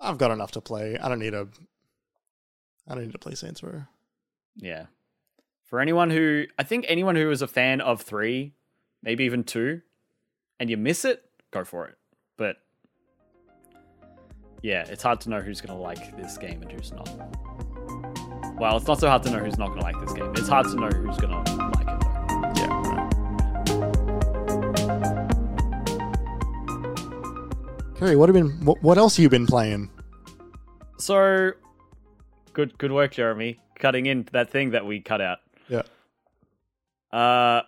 I've got enough to play. I don't need a. I don't need to play Saints Row. Yeah. For anyone who, I think anyone who is a fan of three, maybe even two, and you miss it, go for it. But yeah, it's hard to know who's going to like this game and who's not. Well, it's not so hard to know who's not going to like this game. It's hard to know who's going to Okay, what have been? What, what else have you been playing? So, good, good work, Jeremy, cutting in that thing that we cut out. Yeah. Uh,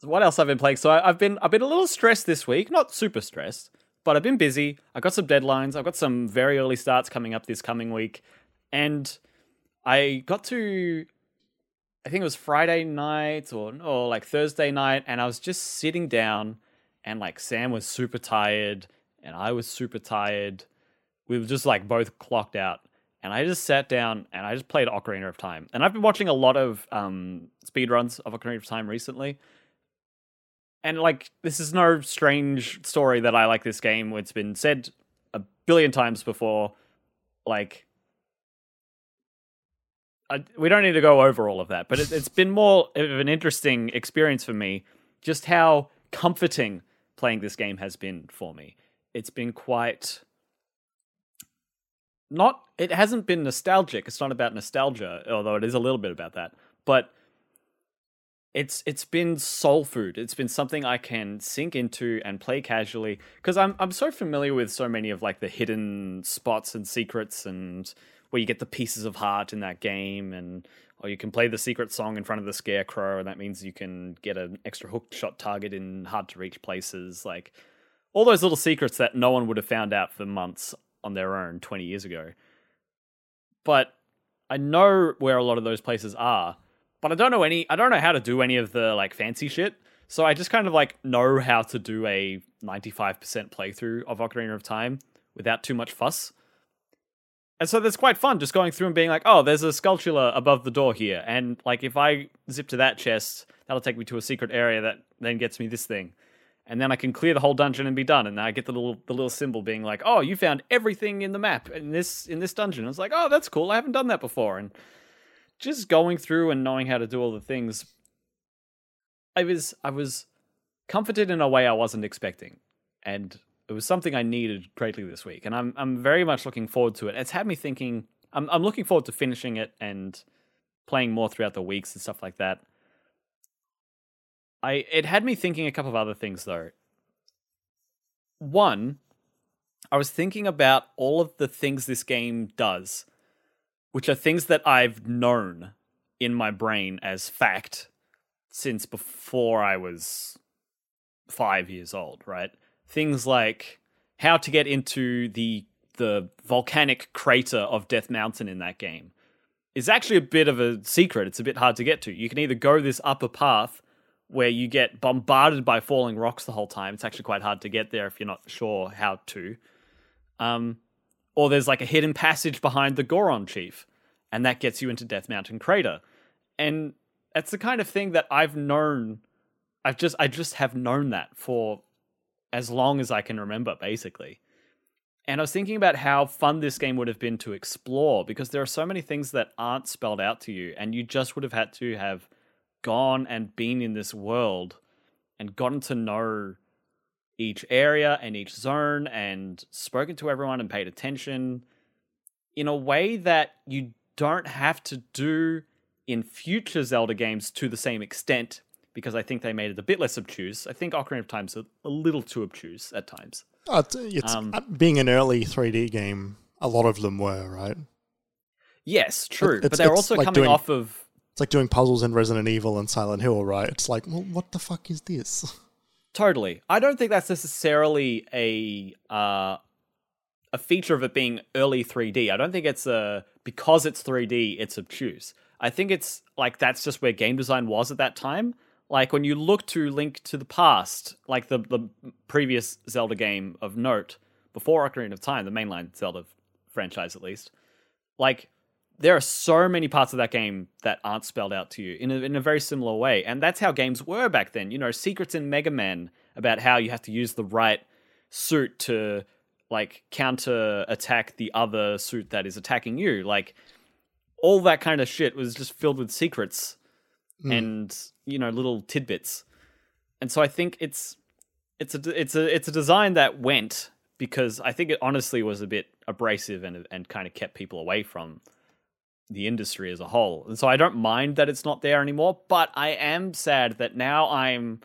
what else I've been playing? So I, I've been I've been a little stressed this week. Not super stressed, but I've been busy. I got some deadlines. I've got some very early starts coming up this coming week, and I got to. I think it was Friday night or or like Thursday night, and I was just sitting down, and like Sam was super tired, and I was super tired. We were just like both clocked out, and I just sat down and I just played Ocarina of Time. And I've been watching a lot of um, speedruns of Ocarina of Time recently. And like, this is no strange story that I like this game. It's been said a billion times before. Like, I, we don't need to go over all of that, but it, it's been more of an interesting experience for me. Just how comforting playing this game has been for me. It's been quite not it hasn't been nostalgic. It's not about nostalgia, although it is a little bit about that. But it's it's been soul food. It's been something I can sink into and play casually because I'm I'm so familiar with so many of like the hidden spots and secrets and where you get the pieces of heart in that game and or you can play the secret song in front of the scarecrow and that means you can get an extra hook shot target in hard to reach places like all those little secrets that no one would have found out for months on their own 20 years ago. But I know where a lot of those places are, but I don't know any I don't know how to do any of the like fancy shit. So I just kind of like know how to do a 95% playthrough of Ocarina of Time without too much fuss. And so that's quite fun just going through and being like, oh, there's a Skulltula above the door here. And like if I zip to that chest, that'll take me to a secret area that then gets me this thing and then I can clear the whole dungeon and be done. And I get the little the little symbol being like, "Oh, you found everything in the map in this in this dungeon." I was like, "Oh, that's cool. I haven't done that before." And just going through and knowing how to do all the things, I was I was comforted in a way I wasn't expecting, and it was something I needed greatly this week. And I'm I'm very much looking forward to it. It's had me thinking. I'm I'm looking forward to finishing it and playing more throughout the weeks and stuff like that. I it had me thinking a couple of other things though. One, I was thinking about all of the things this game does, which are things that I've known in my brain as fact since before I was 5 years old, right? Things like how to get into the the volcanic crater of Death Mountain in that game is actually a bit of a secret. It's a bit hard to get to. You can either go this upper path where you get bombarded by falling rocks the whole time. It's actually quite hard to get there if you're not sure how to. Um, or there's like a hidden passage behind the Goron chief, and that gets you into Death Mountain Crater. And that's the kind of thing that I've known. I've just I just have known that for as long as I can remember, basically. And I was thinking about how fun this game would have been to explore because there are so many things that aren't spelled out to you, and you just would have had to have gone and been in this world and gotten to know each area and each zone and spoken to everyone and paid attention in a way that you don't have to do in future Zelda games to the same extent because I think they made it a bit less obtuse. I think Ocarina of Time's a, a little too obtuse at times. Oh, it's, it's um, being an early 3D game. A lot of them were right. Yes, true, but they're also like coming doing, off of it's like doing puzzles in Resident Evil and Silent Hill, right? It's like, well, what the fuck is this? Totally. I don't think that's necessarily a uh, a feature of it being early 3D. I don't think it's a because it's 3D, it's obtuse. I think it's like that's just where game design was at that time. Like when you look to Link to the Past, like the the previous Zelda game of note before Ocarina of Time, the mainline Zelda franchise at least, like there are so many parts of that game that aren't spelled out to you in a, in a very similar way. And that's how games were back then. You know, secrets in Mega Man about how you have to use the right suit to like counter attack the other suit that is attacking you. Like all that kind of shit was just filled with secrets mm. and, you know, little tidbits. And so I think it's it's a it's a it's a design that went because I think it honestly was a bit abrasive and and kind of kept people away from the industry as a whole. And so I don't mind that it's not there anymore, but I am sad that now I'm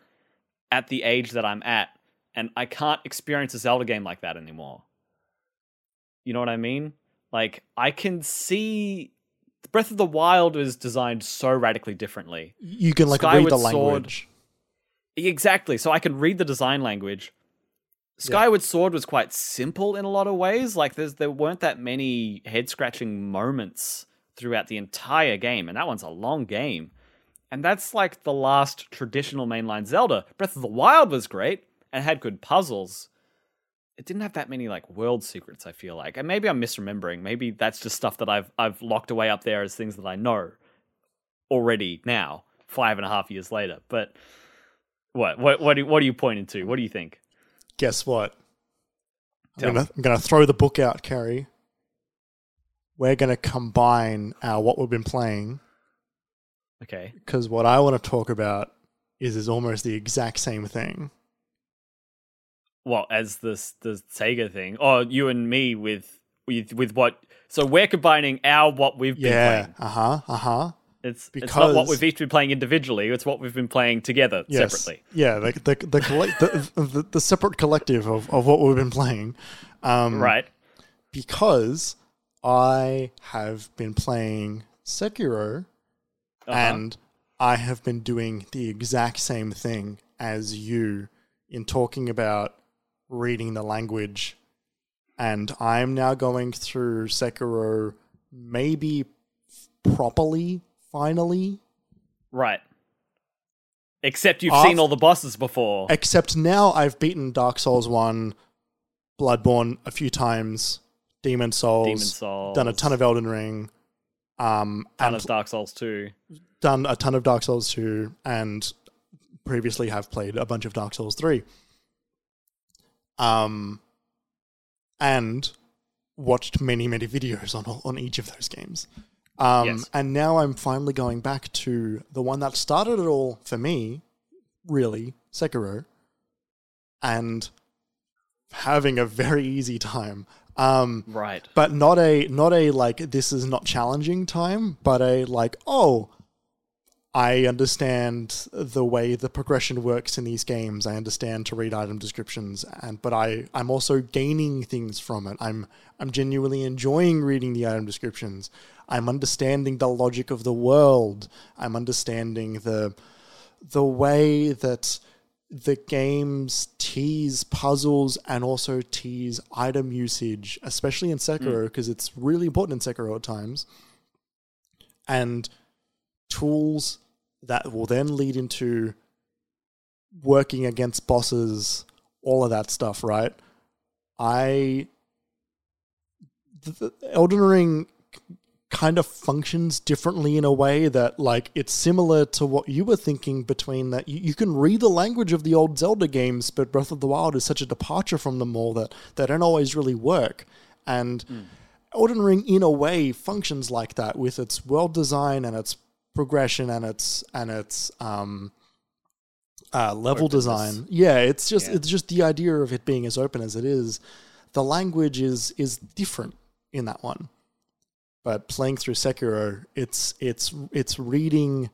at the age that I'm at and I can't experience a Zelda game like that anymore. You know what I mean? Like I can see Breath of the Wild is designed so radically differently. You can like Skyward read the language. Sword, exactly. So I can read the design language. Skyward yeah. Sword was quite simple in a lot of ways. Like there's there weren't that many head scratching moments throughout the entire game, and that one's a long game. And that's like the last traditional mainline Zelda. Breath of the Wild was great and had good puzzles. It didn't have that many like world secrets, I feel like. And maybe I'm misremembering. Maybe that's just stuff that I've I've locked away up there as things that I know already now, five and a half years later. But what what what do, what are you pointing to? What do you think? Guess what? I'm gonna, I'm gonna throw the book out, Carrie we're going to combine our what we've been playing Okay. because what I want to talk about is is almost the exact same thing. Well, as the the Sega thing, or you and me with with with what? So we're combining our what we've been Yeah. playing. Uh huh. Uh huh. It's it's not what Because- we've each been playing individually. It's what we've been playing together Yes. separately. Yeah. The the the, the, the the separate collective of, of what we've been playing. Um, Right. Because I have been playing Sekiro Uh-huh. and I have been doing the exact same thing as you in talking about reading the language. And I'm now going through Sekiro maybe properly, finally. right. Except you've Af- seen all the bosses before. Except now I've beaten Dark Souls 1, Bloodborne a few times, Demon Souls, Demon Souls. done a ton of Elden Ring, um, ton and of Dark Souls 2. done a ton of Dark Souls 2 and previously have played a bunch of Dark Souls 3. Um and watched many many videos on on each of those games. Um Yes. and now I'm finally going back to the one that started it all for me, really, Sekiro, and having a very easy time. Um Right. but not a not a like this is not challenging time but a like oh i understand the way the progression works in these games. I understand to read item descriptions and but i i'm also gaining things from it. I'm i'm genuinely enjoying reading the item descriptions. I'm understanding the logic of the world. I'm understanding the the way that the games tease puzzles and also tease item usage, especially in Sekiro, hmm. because it's really important in Sekiro at times. And tools that will then lead into working against bosses, all of that stuff, right? I. The, the Elden Ring kind of functions differently in a way that like it's similar to what you were thinking between that you, you can read the language of the old Zelda games but Breath of the Wild is such a departure from them all that they don't always really work. And Elden Ring in a way functions like that with its world design and its progression and its and its um uh, level design. Yeah it's just Yeah. it's just the idea of it being as open as it is. The language is is different in that one but playing through Sekiro, it's it's it's reading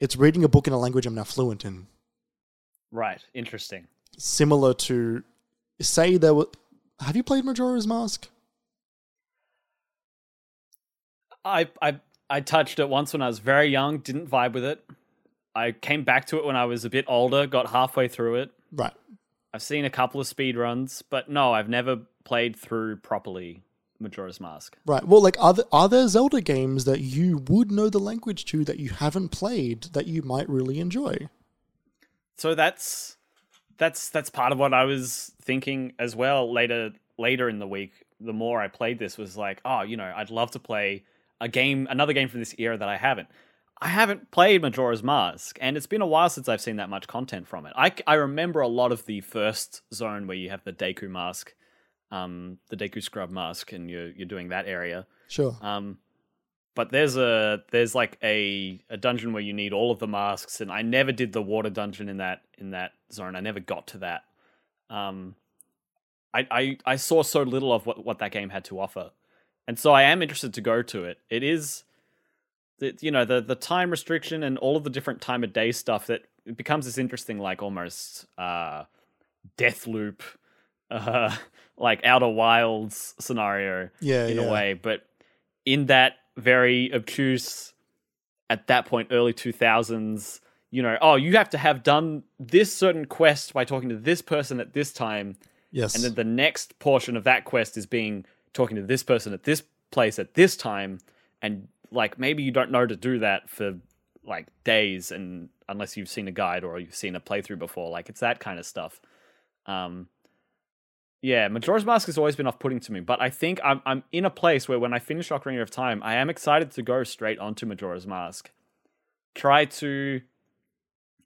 it's reading a book in a language I'm now fluent in. Right. Interesting. Similar to say there were have you played Majora's Mask? I I I touched it once when I was very young, didn't vibe with it. I came back to it when I was a bit older, got halfway through it. Right. I've seen a couple of speed runs, but no, I've never played through properly Majora's Mask. Right. Well, like are there, are there Zelda games that you would know the language to that you haven't played that you might really enjoy? So that's that's that's part of what I was thinking as well later later in the week. The more I played this was like, oh, you know, I'd love to play a game, another game from this era that I haven't. I haven't played Majora's Mask, and it's been a while since I've seen that much content from it. I, I remember a lot of the first zone where you have the Deku mask, um, the Deku scrub mask, and you're you're doing that area. Sure. Um, but there's a there's like a a dungeon where you need all of the masks, and I never did the water dungeon in that in that zone. I never got to that. Um, I I I saw so little of what what that game had to offer, and so I am interested to go to it. It is, the, you know, the the time restriction and all of the different time of day stuff that it becomes this interesting, like almost uh, death loop, uh, like Outer Wilds scenario Yeah. in yeah. a way, but in that very obtuse, at that point, early 2000s, you know, oh, you have to have done this certain quest by talking to this person at this time, Yes. and then the next portion of that quest is being talking to this person at this place at this time, and like maybe you don't know to do that for like days, and unless you've seen a guide or you've seen a playthrough before, like it's that kind of stuff. Um, yeah, Majora's Mask has always been off-putting to me, but I think I'm I'm in a place where when I finish Ocarina of Time, I am excited to go straight onto Majora's Mask. Try to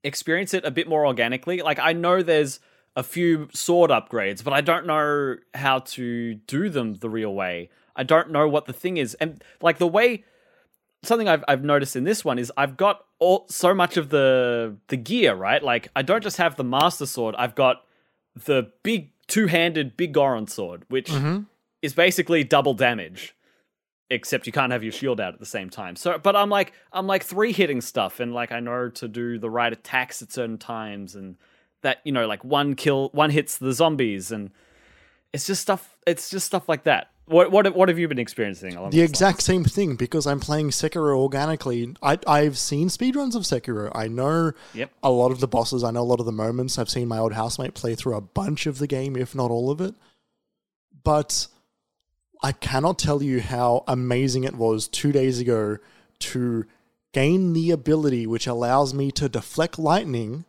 experience it a bit more organically. Like I know there's a few sword upgrades, but I don't know how to do them the real way. I don't know what the thing is. And like the way something I've I've noticed in this one is I've got all so much of the the gear, right? Like I don't just have the master sword, I've got the big two-handed big Goron sword, which Mm-hmm. is basically double damage. Except you can't have your shield out at the same time. So but I'm like I'm like three hitting stuff and like I know to do the right attacks at certain times and that, you know, like one kill one hits the zombies and it's just stuff it's just stuff like that. What what what have you been experiencing along The exact same thing because I'm playing Sekiro organically. I, I've seen speedruns of Sekiro. I know Yep. a lot of the bosses. I know a lot of the moments. I've seen my old housemate play through a bunch of the game, if not all of it. But I cannot tell you how amazing it was two days ago to gain the ability which allows me to deflect lightning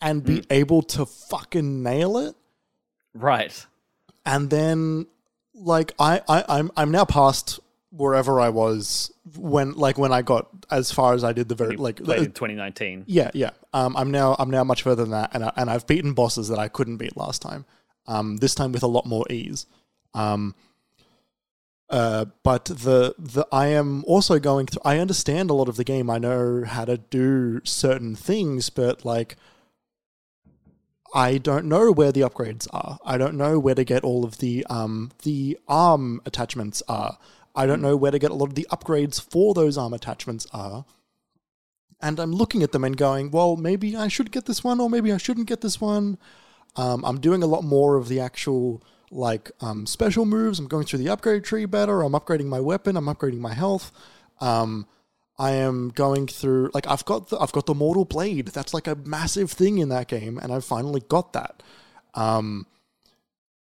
and be hmm. able to fucking nail it Right. and then like I, I I'm I'm now past wherever I was when like when I got as far as I did the very like Played uh, in 2019. yeah yeah. Um I'm now I'm now much further than that and I, and I've beaten bosses that I couldn't beat last time. Um this time with a lot more ease. Um uh but the the I am also going through I understand a lot of the game. I know how to do certain things but like I don't know where the upgrades are. I don't know where to get all of the um the arm attachments are. I don't know where to get a lot of the upgrades for those arm attachments are. And I'm looking at them and going, well, maybe I should get this one, or maybe I shouldn't get this one. Um, I'm doing a lot more of the actual like um, special moves. I'm going through the upgrade tree better. I'm upgrading my weapon. I'm upgrading my health. Um, I am going through like I've got the I've got the mortal blade. That's like a massive thing in that game, and I've finally got that. Um,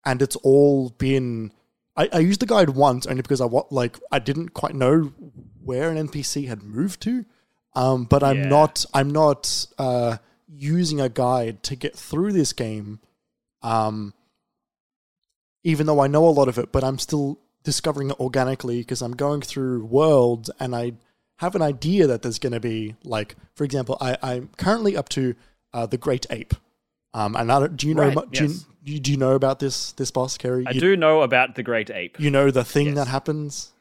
and it's all been. I, I used the guide once only because I wa- like I didn't quite know where an NPC had moved to. Um, but I'm Yeah. not I'm not uh, using a guide to get through this game. Um, even though I know a lot of it, but I'm still discovering it organically because I'm going through worlds and I have an idea that there's going to be like, for example, I, I'm currently up to uh, the Great Ape. Um, and I don't, do you know Right, mu- do, yes. you, do you know about this this boss, Kerry? I you, do know about the Great Ape. You know the thing Yes. that happens.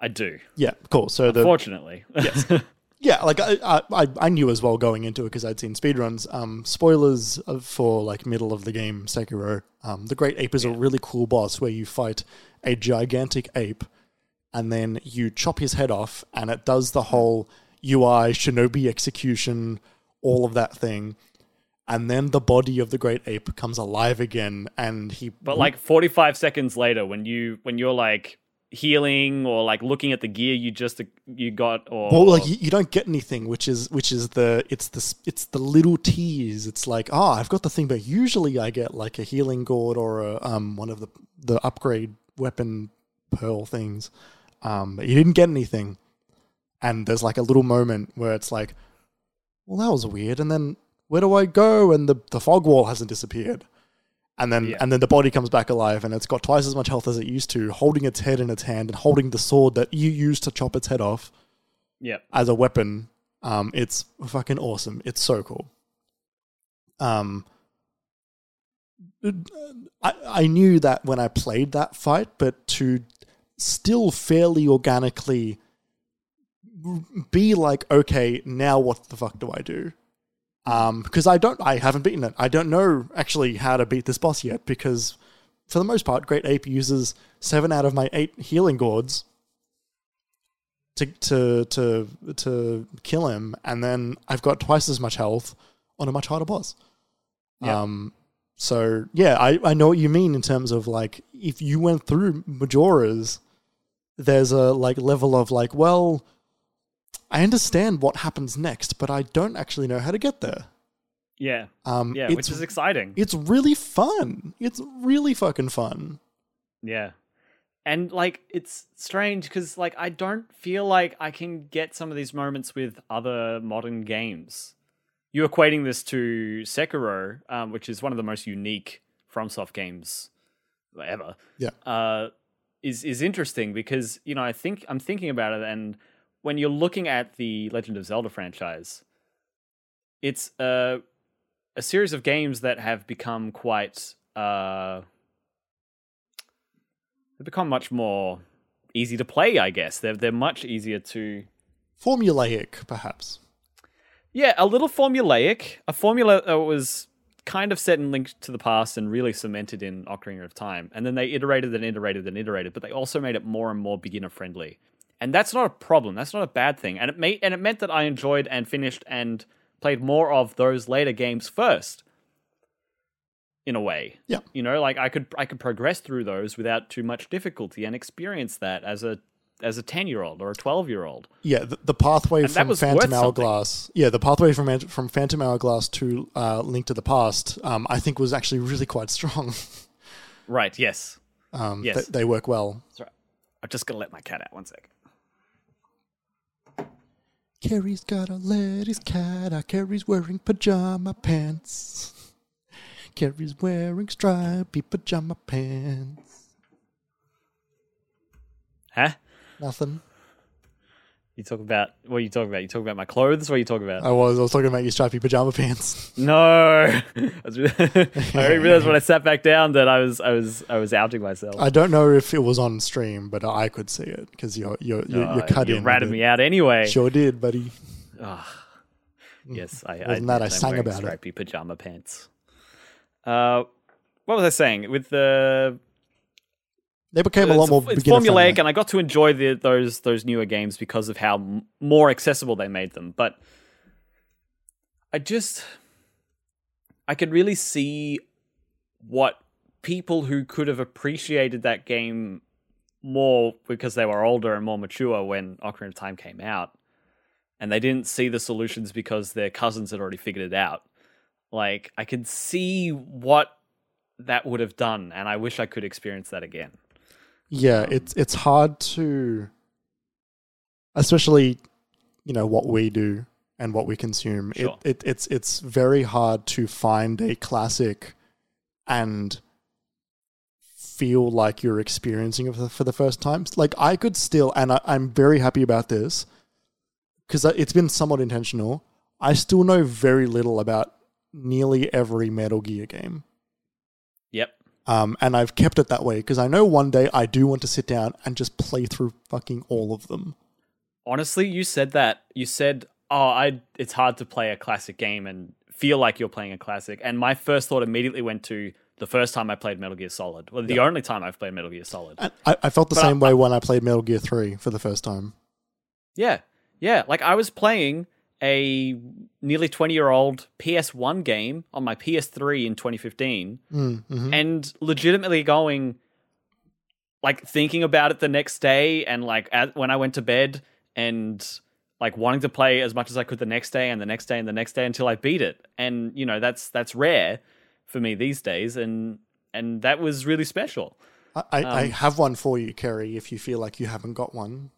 I do. Yeah, cool. So the Fortunately. Yes. yeah, like I, I- I, I knew as well going into it because I'd seen speedruns. Um, spoilers for like middle of the game Sekiro. Um, the Great Ape is a really cool boss where you fight a gigantic ape, and then you chop his head off, and it does the whole UI shinobi execution, all of that thing. And then the body of the great ape comes alive again, and he. But like 45 seconds later, when you when you're like healing or like looking at the gear you just you got or Well, like you, you don't get anything, which is which is the it's the it's the little tease. It's like, oh, I've got the thing, but usually I get like a healing gourd or a um one of the the upgrade weapon pearl things. Um, but you didn't get anything, and there's like a little moment where it's like, well, that was weird. And then where do I go? And the the fog wall hasn't disappeared. And then Yeah. and then the body comes back alive, and it's got twice as much health as it used to, holding its head in its hand and holding the sword that you used to chop its head off yeah as a weapon. Um, it's fucking awesome. It's so cool. Um, I I knew that when I played that fight, but to still fairly organically be like, okay, now what the fuck do I do? Um, because I don't, I haven't beaten it. I don't know actually how to beat this boss yet. Because for the most part, Great Ape uses seven out of my eight healing gourds to to to to kill him, and then I've got twice as much health on a much harder boss. Yeah. Um, so yeah, I I know what you mean in terms of like if you went through Majora's, there's a like level of like, well, I understand what happens next, but I don't actually know how to get there. yeah Um, yeah which is exciting it's really fun. It's really fucking fun. Yeah. And like it's strange because like I don't feel like I can get some of these moments with other modern games. You equating this to Sekiro, um, which is one of the most unique FromSoft games ever. Yeah. Uh, is is interesting because you know I think I'm thinking about it, and when you're looking at the Legend of Zelda franchise, it's a a series of games that have become quite uh, they've become much more easy to play. I guess they're they're much easier to Formulaic, perhaps. Yeah, a little formulaic. A formula that was kind of set in Link to the Past and really cemented in Ocarina of Time. And then they iterated and iterated and iterated, but they also made it more and more beginner friendly. And that's not a problem. That's not a bad thing. And it made and it meant that I enjoyed and finished and played more of those later games first. In a way. Yeah. You know, like I could I could progress through those without too much difficulty and experience that as a as a 10 year old or a 12 year old. Yeah, the, the pathway that from Phantom. Hourglass. Yeah, the pathway from from Phantom Hourglass to uh, Link to the Past, um, I think was actually really quite strong. Right, yes. Um, Yes. they, they work well. I'm just going to let my cat out one sec. Carrie's gotta let his cat out. Carrie's wearing pajama pants. Carrie's wearing stripy pajama pants. Huh? Nothing. You talk about what are you talking about? You talk about my clothes? What are you talking about? I was I was talking about your stripy pajama pants. no, I I realized when I sat back down that I was I was I was outing myself. I don't know if it was on stream, but I could see it because you're you're you're, Oh, you're cut you in. ratted me out anyway. Sure did, buddy. Yes, I. Wasn't that I I'm sang about it. stripy pajama pants. Uh, what was I saying? With the They became a lot it's, more it's formulaic, and I got to enjoy the, those those newer games because of how m- more accessible they made them. But I just I could really see what people who could have appreciated that game more because they were older and more mature when Ocarina of Time came out, and they didn't see the solutions because their cousins had already figured it out. Like I could see what that would have done, and I wish I could experience that again. Yeah, um, it's it's hard to, especially, you know, what we do and what we consume. Sure. It, it it's it's very hard to find a classic, and feel like you're experiencing it for the, for the first time. Like I could still, and I, I'm very happy about this because it's been somewhat intentional. I still know very little about nearly every Metal Gear game. Yep. Um, and I've kept it that way because I know one day I do want to sit down and just play through fucking all of them. Honestly, you said that. You said, "Oh, I it's hard to play a classic game and feel like you're playing a classic." And my first thought immediately went to the first time I played Metal Gear Solid. Well, the only time I've played Metal Gear Solid. And I, I felt the But same I- way when I played Metal Gear 3 for the first time. Yeah. Yeah, like I was playing a nearly 20-year-old PS1 game on my PS3 in 2015 Mm, mhm. and legitimately going like thinking about it the next day and like at, when I went to bed and like wanting to play as much as I could the next day and the next day and the next day until I beat it. And you know, that's that's rare for me these days and and that was really special. I, I, I um, have one for you, Kerry, if you feel like you haven't got one.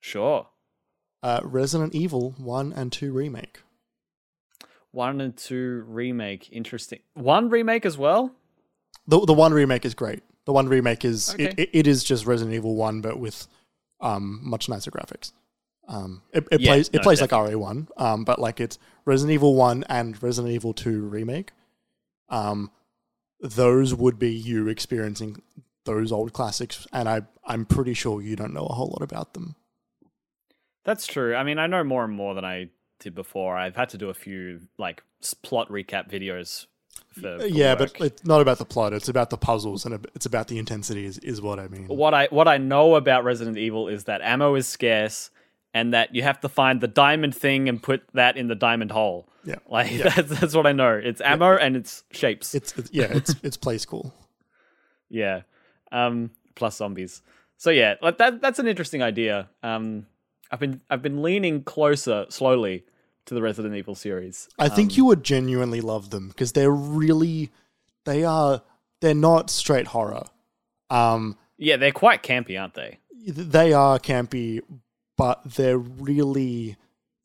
Sure. Uh, Resident Evil 1 and 2 Remake. 1 and 2 remake interesting. 1 remake as well? The, the 1 remake is great. The 1 remake is, it, Okay. it, it is just Resident Evil 1, but with um, much nicer graphics. Um, it it Yeah, plays it no, plays like RE1, um, but like it's Resident Evil 1 and Resident Evil 2 Remake. Um, those would be you experiencing those old classics, and I I'm pretty sure you don't know a whole lot about them. That's true. I mean, I know more and more than I did before. I've had to do a few like plot recap videos for, for yeah, work. but it's not about the plot; it's about the puzzles, and it's about the intensity. Is is what I mean. what I what I know about Resident Evil is that ammo is scarce and that you have to find the diamond thing and put that in the diamond hole. Yeah, Like Yeah. that's that's what I know. It's ammo and it's shapes. it's, it's yeah, it's it's play school. yeah. Um plus zombies. So yeah, like that that's an interesting idea. Um I've been I've been leaning closer slowly to the Resident Evil series. I think um, you would genuinely love them because they're really, they are, they're not straight horror. Um, Yeah, they're quite campy, aren't they? they are campy, but they're really,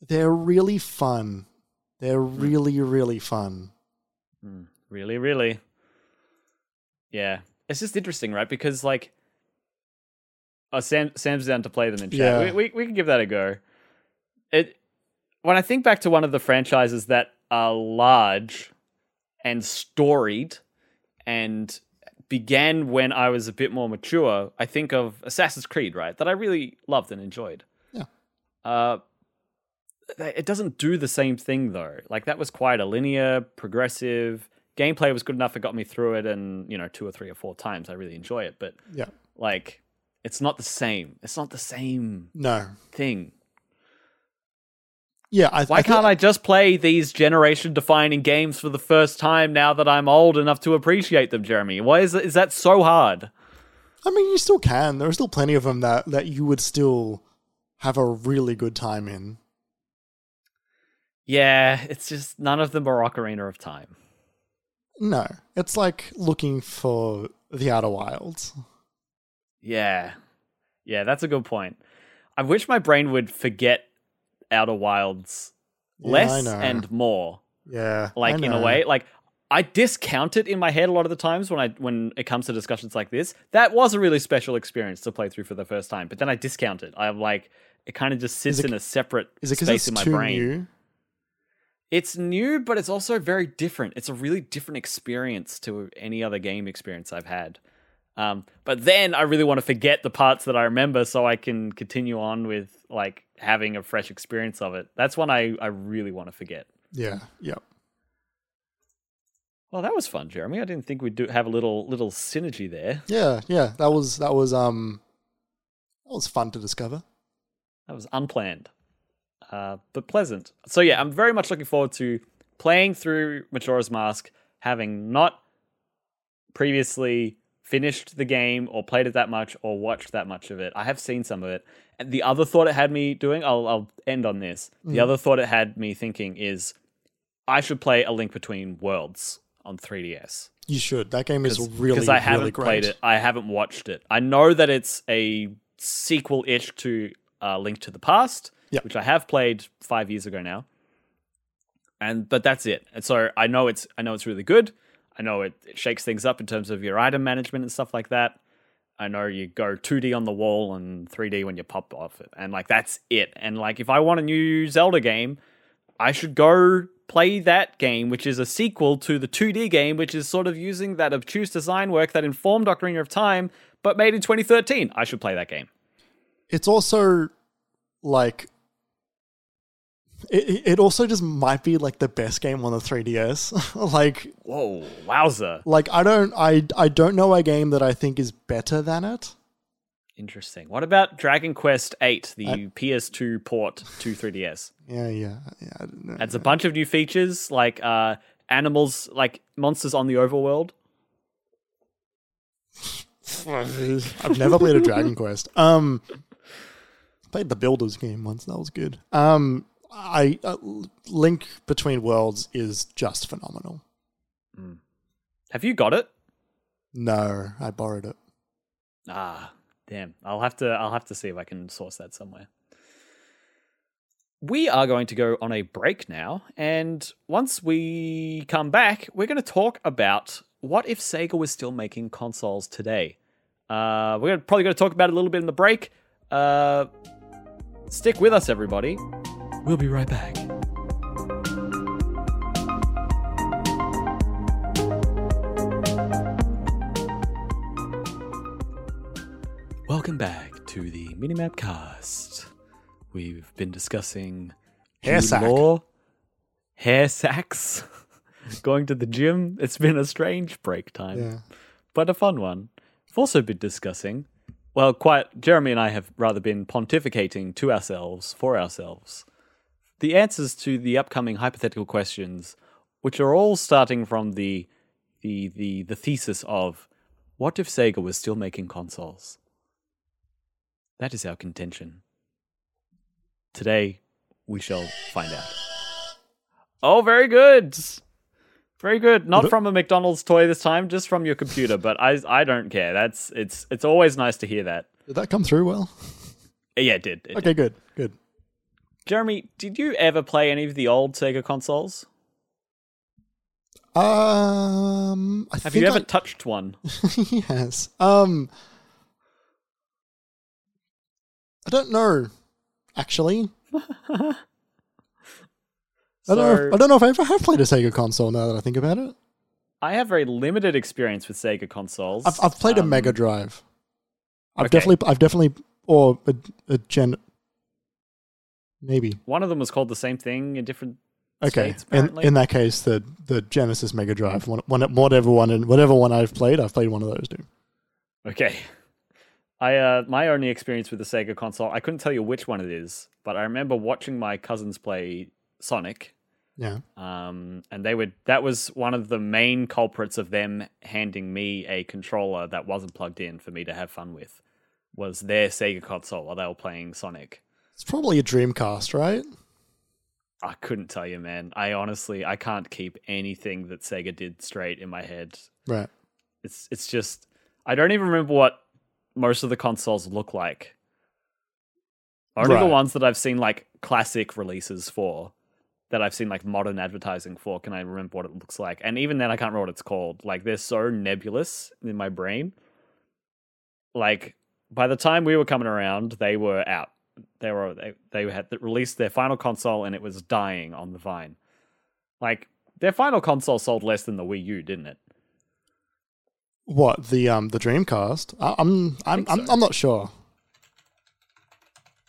they're really fun. They're hmm. really, really fun. Hmm. Really, really. Yeah. It's just interesting, right? Because like Oh, Sam Sam's down to play them in chat. Yeah. We, we we can give that a go. It when I think back to one of the franchises that are large and storied and began when I was a bit more mature, I think of Assassin's Creed, right? That I really loved and enjoyed. Yeah. Uh, it doesn't do the same thing though. Like that was quite a linear, progressive gameplay was good enough. It got me through it, and you know, two or three or four times, I really enjoy it. But Yeah. like, it's not the same. It's not the same No. thing. Yeah. I, Why I can't I just play these generation defining games for the first time now that I'm old enough to appreciate them, Jeremy? Why is, is that so hard? I mean, you still can. There are still plenty of them that that you would still have a really good time in. Yeah, it's just none of them are Ocarina of Time. No, it's like looking for the Outer Wilds. Yeah. Yeah, that's a good point. I wish my brain would forget Outer Wilds Yeah, less and more. Yeah, Like in a way, like I discount it in my head a lot of the times when I when it comes to discussions like this. That was a really special experience to play through for the first time, but then I discount it. I'm like it kind of just sits it- in a separate Is it because space it's in my too brain. new? It's new, but it's also very different. It's a really different experience to any other game experience I've had. Um, but then I really want to forget the parts that I remember so I can continue on with like having a fresh experience of it. That's one I, I really want to forget. Yeah, Yep. Well, that was fun, Jeremy. I didn't think we'd do have a little little synergy there. Yeah, yeah, that was that was um that was fun to discover. That was unplanned, uh, but pleasant. So yeah, I'm very much looking forward to playing through Majora's Mask, having not previously finished the game or played it that much or watched that much of it. I have seen some of it. And the other thought it had me doing, I'll, I'll end on this. The other thought it had me thinking is, I should play A Link Between Worlds on 3DS You should. That game is really because I haven't really played it. I haven't watched it. I know that it's a sequel ish to uh, Link to the Past, Yep. which I have played five years ago now. And but that's it. And so I know it's I know it's really good. I know it, it shakes things up in terms of your item management and stuff like that. I know you go 2D on the wall and 3D when you pop off it. And like that's it. And like if I want a new Zelda game, I should go play that game, which is a sequel to the 2D game, which is sort of using that obtuse design work that informed Ocarina of Time, but made in 2013. I should play that game. It's also like it, it- also just might be like the best game on the 3DS. like Whoa, wowza. like I don't I I don't know a game that I think is better than it. Interesting. What about Dragon Quest 8, the I- PS2 port to 3DS? Yeah, yeah, yeah. I don't know. Adds a bunch of new features like uh, animals, like monsters on the overworld. I've never played a Dragon Quest. Um, played the Builders game once. That was good. Um, I uh, Link Between Worlds is just phenomenal. Have you got it? No, I borrowed it. Ah, damn. I'll have to I'll have to see if I can source that somewhere. We are going to go on a break now, and once we come back, we're going to talk about what if Sega was still making consoles today. Uh, we're gonna, probably going to talk about it a little bit in the break. Uh, stick with us, everybody. We'll be right back. Welcome back to the Minimap Cast. We've been discussing Hair sack. Law, hair sacks, going to the gym. It's been a strange break time, Yeah. but a fun one. We've also been discussing, well, quite, Jeremy and I have rather been pontificating to ourselves, for ourselves, the answers to the upcoming hypothetical questions, which are all starting from the the the, the thesis of what if Sega was still making consoles? That is our contention. Today, we shall find out. Oh, very good. Very good. Not from a McDonald's toy this time, just from your computer, but I I don't care. That's it's it's always nice to hear that. Did that come through well? Yeah, it did. It did. Okay, good, good. Jeremy, did you ever play any of the old Sega consoles? Um, I Have think you ever I- touched one? yes. Um, I don't know. Actually, I don't know. If, I don't know if I ever have played a Sega console. Now that I think about it, I have very limited experience with Sega consoles. I've I've played a Um, Mega Drive. I've okay. definitely I've definitely or a, a Gen maybe. One of them was called the same thing in different. Okay. States, In in that case the the Genesis Mega Drive, one, one whatever one and whatever one I've played, I've played one of those too. Okay. I uh my only experience with the Sega console, I couldn't tell you which one it is, but I remember watching my cousins play Sonic. Yeah. Um and they would that was one of the main culprits of them handing me a controller that wasn't plugged in for me to have fun with. Was their Sega console while they were playing Sonic. It's probably a Dreamcast, right? I couldn't tell you, man. I honestly I can't keep anything that Sega did straight in my head. Right. It's it's just I don't even remember what most of the consoles look like. Only the ones that I've seen like classic releases for, that I've seen like modern advertising for, can I remember what it looks like? And even then, I can't remember what it's called. Like they're so nebulous in my brain. Like by the time we were coming around, they were out. They were they, they had released their final console and it was dying on the vine. Like their final console sold less than the Wii U, didn't it? What the um the Dreamcast? I, I'm I'm I'm, so. I'm not sure.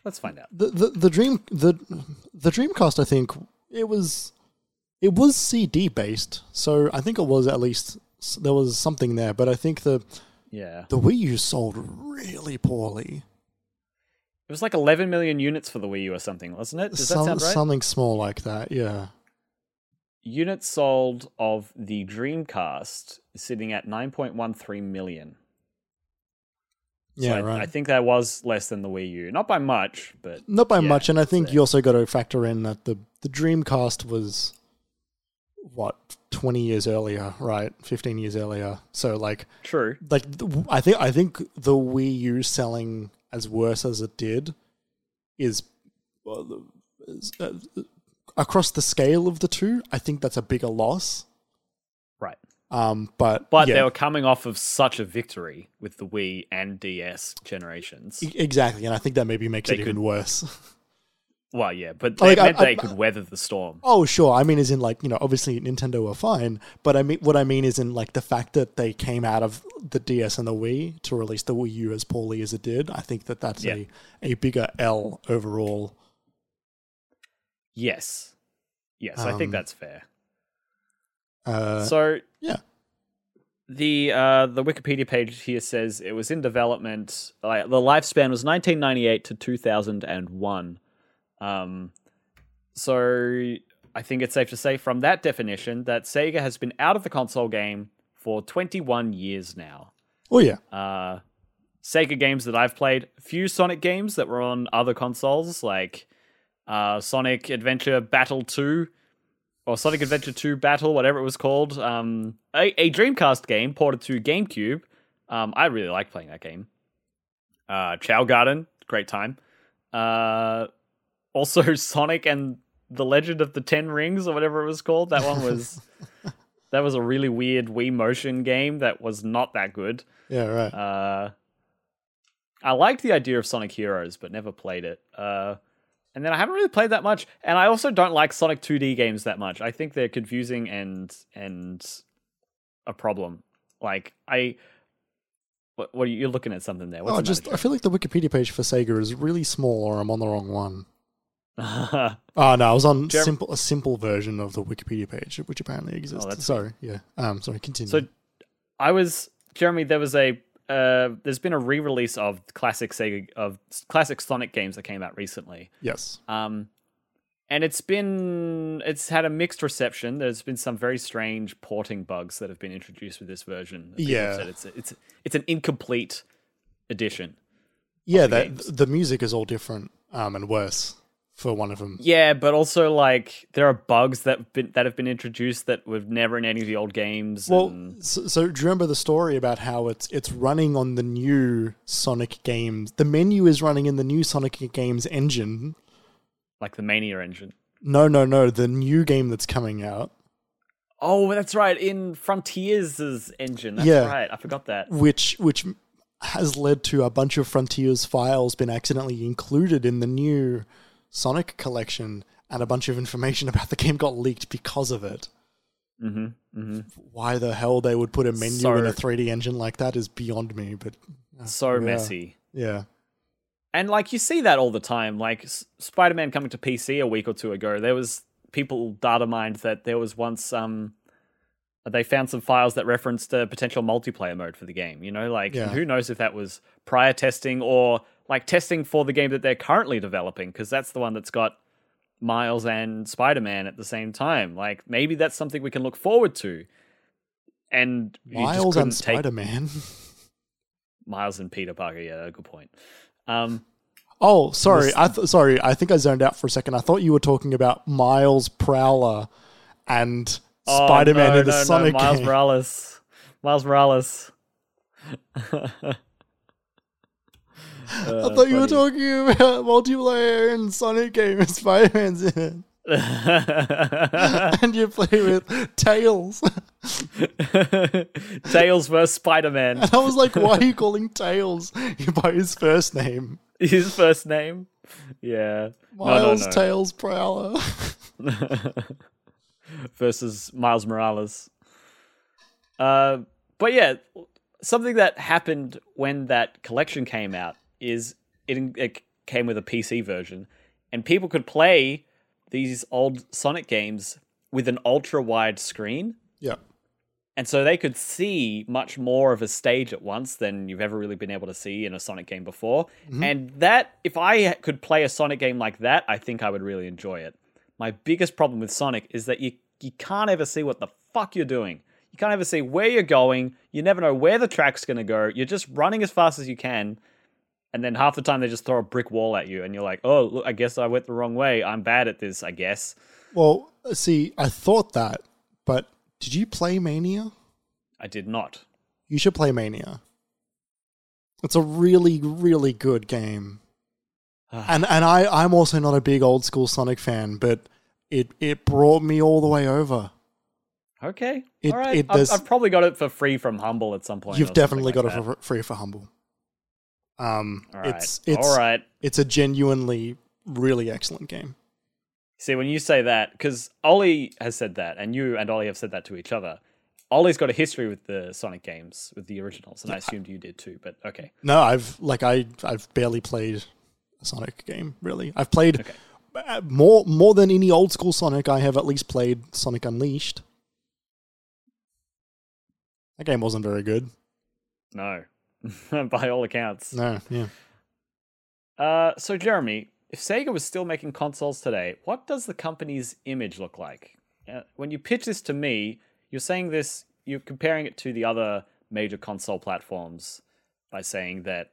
Let's find out. The, the the dream the the Dreamcast. I think it was it was CD based, so I think it was at least there was something there. But I think the Yeah. the Wii U sold really poorly. It was like 11 million units for the Wii U or something, wasn't it? Does Some- that sound right? Something small like that. Yeah. Units sold of the Dreamcast is sitting at 9.13 million. So Yeah. I, right. I think that was less than the Wii U. Not by much, but Not by yeah, much, and I think so- you also got to factor in that the the Dreamcast was what twenty years earlier, right? Fifteen years earlier. So like true. like I think I think the Wii U selling as worse as it did is, is, uh, across the scale of the two. I think that's a bigger loss. Right. Um, but But yeah, they were coming off of such a victory with the Wii and DS generations. e- exactly, and I think that maybe makes They it even worse. Well, yeah, but Like, they I- meant they I- could weather the storm. Oh, sure. I mean, as in like you know, obviously Nintendo were fine, but I mean, what I mean is in like the fact that they came out of the DS and the Wii to release the Wii U as poorly as it did. I think that that's Yeah. a a bigger L overall. Yes. Yes, I think Um, that's fair. Uh, so yeah. the uh, the Wikipedia page here says it was in development. Like the lifespan was 1998 to 2001. Um, so I think it's safe to say from that definition that Sega has been out of the console game for 21 years now. oh yeah, Uh, Sega games that I've played, few Sonic games that were on other consoles, like uh, Sonic Adventure Battle 2 or Sonic Adventure 2 Battle, whatever it was called. Um, a, a Dreamcast game ported to GameCube. Um, I really like playing that game. Uh, Chao Garden, great time. Uh, also, Sonic and the Legend of the Ten Rings, or whatever it was called. That one was that was a really weird Wii motion game that was not that good. yeah, right. Uh, I liked the idea of Sonic Heroes, but never played it. Uh, and then I haven't really played that much, and I also don't like Sonic 2D games that much. I think they're confusing and and a problem. Like I, what, what are you you're looking at something there? What's oh, the just I feel like the Wikipedia page for Sega is really small, or I'm on the wrong one. Oh no, I was on Jerem- simple a simple version of the Wikipedia page, which apparently exists. Oh, sorry, yeah. Um, sorry, continue. So I was Jeremy. There was a uh, there's been a re-release of classic Sega of classic Sonic games that came out recently. yes, Um, and it's been it's had a mixed reception. There's been some very strange porting bugs that have been introduced with this version. Yeah. it's it's it's an incomplete edition. yeah. the That games. the music is all different, um, and worse for one of them. Yeah, but also like there are bugs that have been, that have been introduced that were never in any of the old games. Well, and- so, so do you remember the story about how it's it's running on the new Sonic games? The menu is running in the new Sonic games engine. like the Mania engine. No, no, no, the new game that's coming out, Oh, that's right. In Frontiers' engine. That's Yeah. right. I forgot that. which which has led to a bunch of Frontiers files been accidentally included in the new Sonic collection, and a bunch of information about the game got leaked because of it. Mm-hmm. Mm-hmm. Why the hell they would put a menu So- in a 3D engine like that is beyond me. But uh, So yeah. messy. Yeah. And like you see that all the time. Like S- Spider-Man coming to PC a week or two ago, there was people data mined that there was once um they found some files that referenced a potential multiplayer mode for the game. You know, like Yeah. who knows if that was prior testing or like testing for the game that they're currently developing because that's the one that's got Miles and Spider-Man at the same time. Like maybe that's something we can look forward to. And Miles and take- Spider Man. Miles and Peter Parker. Yeah, good point. Um, Oh, sorry. This- I th- sorry. I think I zoned out for a second. I thought you were talking about Miles Prowler and Oh, Spider Man no, in the no, no, Sonic Miles game. Morales. Miles Morales. I uh, thought you were talking about multiplayer and Sonic game and Spider Man's in it. and you play with Tails. Tails vs Spider Man. And I was like, why are you calling Tails by his first name? His first name. Yeah. No, no, Miles no. Tails Prowler. Versus Miles Morales. Uh, but yeah, something that happened when that collection came out is it, it came with a PC version, and people could play these old Sonic games with an ultra wide screen. yeah. And so they could see much more of a stage at once than you've ever really been able to see in a Sonic game before. And that, if I could play a Sonic game like that, I think I would really enjoy it. My biggest problem with Sonic is that you, you can't ever see what the fuck you're doing. You can't ever see where you're going. You never know where the track's going to go. You're just running as fast as you can. And then half the time they just throw a brick wall at you, and you're like, oh, look, I guess I went the wrong way. I'm bad at this, I guess. Well, uh, see, I thought that, but did you play Mania? I did not. You should play Mania. It's a really, really good game. Ah. and and I, I'm also not a big old school Sonic fan, but it, it brought me all the way over. Okay. It- All right. it I've, I've probably got it for free from Humble at some point. You've definitely like got it for free for Humble. Um, right. it's it's All right. it's a genuinely really excellent game. See, when you say that, because Ollie has said that, and you and Ollie have said that to each other. Ollie's got a history with the Sonic games, with the originals, and I assumed you did too. But okay. No, I've like I I've barely played a Sonic game. Really, I've played Okay. Uh, more more than any old school Sonic. I have at least played Sonic Unleashed. That game wasn't very good. No, by all accounts. No, yeah. Uh, so Jeremy, if Sega was still making consoles today, what does the company's image look like? Uh, when you pitch this to me, you're saying this, you're comparing it to the other major console platforms by saying that.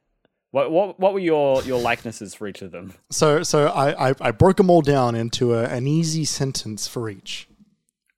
What what what were your your likenesses for each of them? So so I I, I broke them all down into a, an easy sentence for each.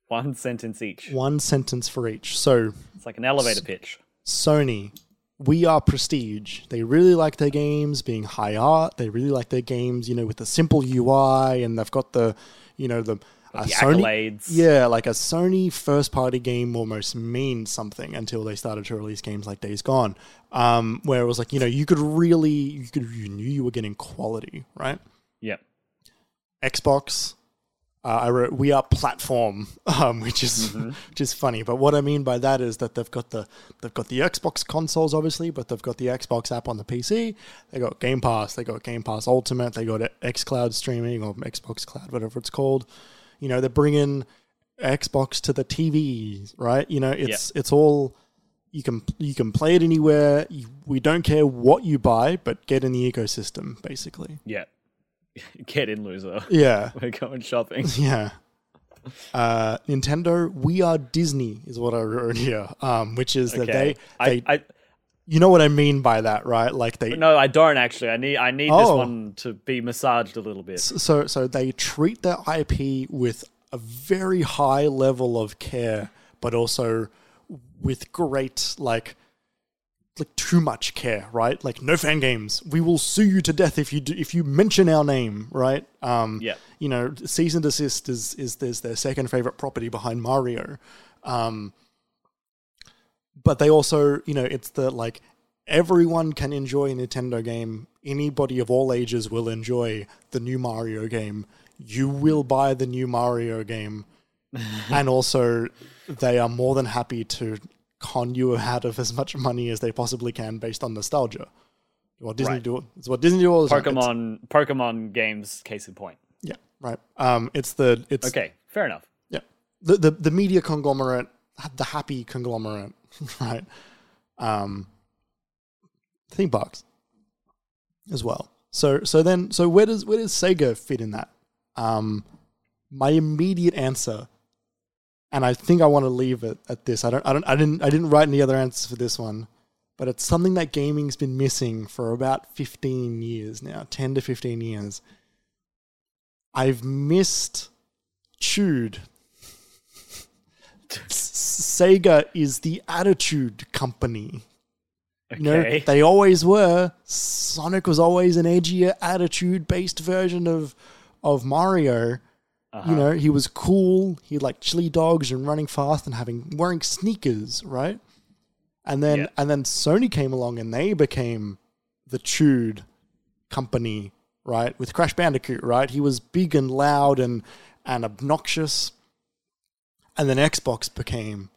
One sentence each. One sentence for each. So It's like an elevator pitch. Sony, we are prestige. They really like their games being high art. They really like their games, you know, with the simple UI, and they've got the, you know, the, a The Sony. accolades. Yeah, like a Sony first party game almost means something until they started to release games like Days Gone, um, where it was like, you know, you could really, you could, you knew you were getting quality, right? Yep. Xbox. Uh, I wrote we are platform, um, which is which is funny. But what I mean by that is that they've got the they've got the Xbox consoles, obviously, but they've got the Xbox app on the PC. They got Game Pass. They got Game Pass Ultimate. They got XCloud streaming or Xbox Cloud, whatever it's called. You know, they're bringing Xbox to the TVs, right? You know, it's it's all you can you can play it anywhere. You, we don't care what you buy, but get in the ecosystem, basically. Yeah. Get in, loser. Yeah. We're going shopping. Yeah. Uh, Nintendo, we are Disney is what I wrote here. Um, which is that they, I, I you know what I mean by that, right? Like they, no, I don't actually. I need I need this Oh. one to be massaged a little bit. so so they treat their IP with a very high level of care, but also with great like like too much care, right? Like no fan games. We will sue you to death if you do, if you mention our name, right? Um, Yeah. You know, cease and desist is is there's their second favorite property behind Mario. Um, but they also, you know, it's the like everyone can enjoy a Nintendo game. Anybody of all ages will enjoy the new Mario game. You will buy the new Mario game and also they are more than happy to con you out of as much money as they possibly can based on nostalgia. What Disney Right. do it's what Disney do all the time. Pokemon Pokemon games case in point. yeah, right. Um, it's the it's Okay, fair enough. yeah the, the the media conglomerate, the happy conglomerate, right? Um, theme parks as well. So so then so where does where does Sega fit in that? Um, my immediate answer, and I think I want to leave it at this. I don't I don't I didn't I didn't write any other answers for this one, but it's something that gaming's been missing for about fifteen years now, ten to fifteen years. I've missed 'Tude. Sega is the attitude company. Okay. You know, they always were. Sonic was always an edgier, attitude-based version of of Mario. Uh-huh. You know, he was cool. He liked chili dogs and running fast and having wearing sneakers, right? And then Yeah. and then Sony came along and they became the 'tude company, right? With Crash Bandicoot, right? He was big and loud and and obnoxious. And then Xbox became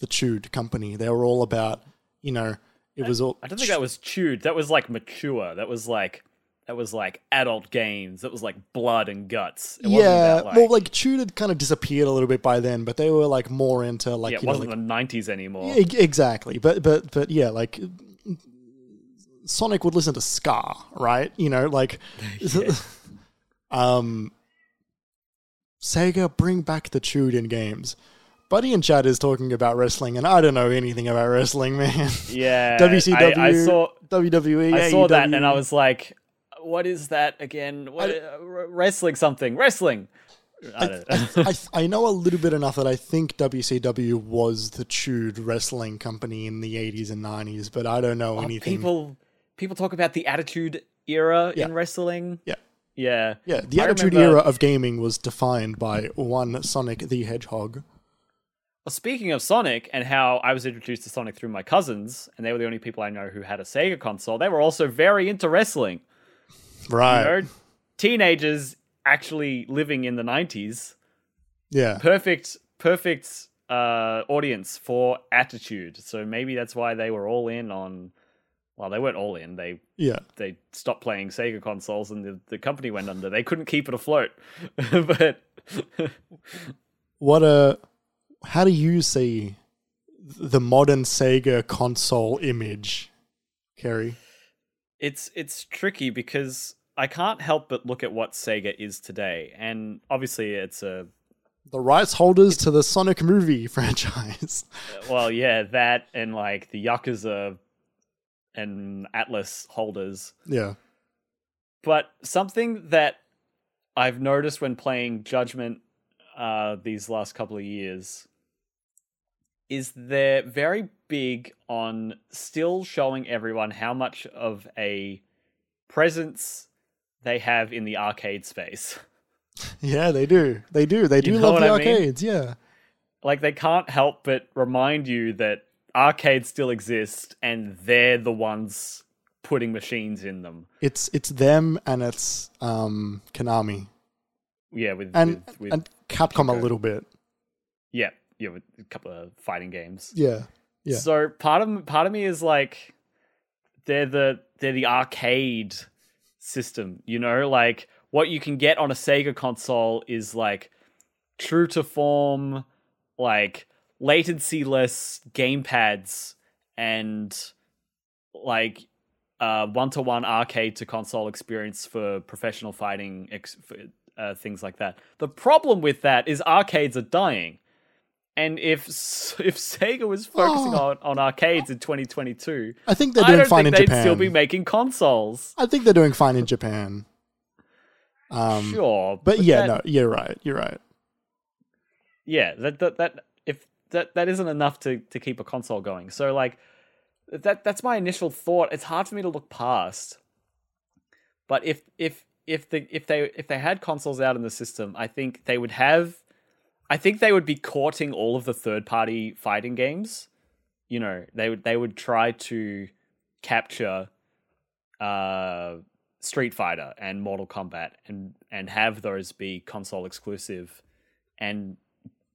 the 'tude company. They were all about, you know, it was all I don't think that was 'tude. That was like mature. That was like that was like adult games. That was like blood and guts. It wasn't yeah, like, well, like 'Tude had kind of disappeared a little bit by then, but they were like more into like yeah, it wasn't like, the nineties anymore. Yeah, exactly. But but but yeah, like Sonic would listen to ska, right? You know, like um Sega bring back the chewed in games. Buddy in chat is talking about wrestling, and I don't know anything about wrestling, man. Yeah, WCW, I, I saw WWE, I saw that, and I was like, "What is that again? What, uh, wrestling something? Wrestling?" I. I, I know a little bit enough that I think WCW was the 'tude wrestling company in the 80s and 90s, but I don't know Oh, anything. people people talk about the Attitude Era Yeah. in wrestling. Yeah. Yeah, Yeah, the I Attitude remember- Era of gaming was defined by one Sonic the Hedgehog. Well, speaking of Sonic and how I was introduced to Sonic through my cousins, and they were the only people I know who had a Sega console, they were also very into wrestling. Right. You know, teenagers actually living in the 90s. Yeah. Perfect, perfect uh, audience for Attitude. So maybe that's why they were all in on. Well, they weren't all in. They Yeah. they stopped playing Sega consoles, and the, the company went under. They couldn't keep it afloat. but What a. How do you see the modern Sega console image, Kerry? it's it's tricky because I can't help but look at what Sega is today, and obviously it's a The rights holders to the Sonic movie franchise. well, yeah, that and like the Yakuza and Atlus holders. yeah. But something that I've noticed when playing Judgment uh, these last couple of years is they're very big on still showing everyone how much of a presence they have in the arcade space. Yeah, they do. They do. They do know love the I mean? arcades. Yeah. like they can't help but remind you that arcades still exist and they're the ones putting machines in them. It's it's them and it's um Konami Yeah, with and with, with and Capcom a little bit. yeah, yeah, with a couple of fighting games. Yeah. Yeah. So part of part of me is like they're the they're the arcade system, you know, like what you can get on a Sega console is like true to form, like latency less gamepads and like uh one to one arcade to console experience for professional fighting ex- for, uh, things like that. The problem with that is arcades are dying. And if if Sega was focusing Oh. on, on arcades in 2022, I think they're I doing don't fine think in they'd Japan. still be making consoles. I think they're doing fine in Japan. Um, sure, but, yeah, that- no, you're right. You're right. yeah, that that that if that that isn't enough to to keep a console going. So like that that's my initial thought. It's hard for me to look past. But if if if the if they if they had consoles out in the system, I think they would have I think they would be courting all of the third party fighting games. You know, they would they would try to capture uh Street Fighter and Mortal Kombat and and have those be console exclusive and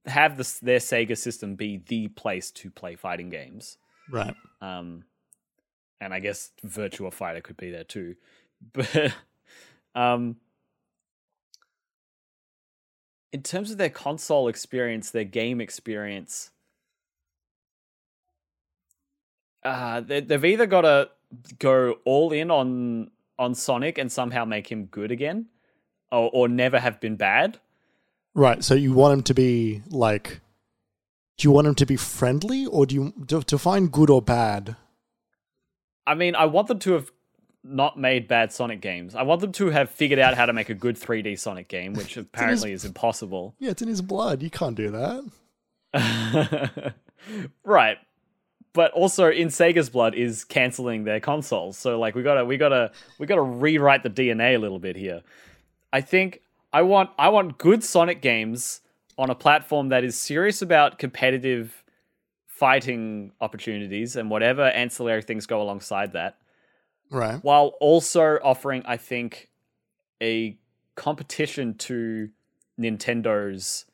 have this their Sega system be the place to play fighting games. Right. Um, and I guess Virtua Fighter could be there too, but um, in terms of their console experience, their game experience, uh, they, they've either got to go all in on on Sonic and somehow make him good again, or, or never have been bad. Right. So you want him to be like do you want him to be friendly or do you to find good or bad? I mean, I want them to have not made bad Sonic games. I want them to have figured out how to make a good 3D Sonic game, which apparently is impossible. Yeah, it's in his blood. You can't do that. right. But also in Sega's blood is canceling their consoles. So like we gotta we gotta we gotta rewrite the DNA a little bit here. I think I want I want good Sonic games on a platform that is serious about competitive fighting opportunities and whatever ancillary things go alongside that Right. while also offering, I think, a competition to Nintendo's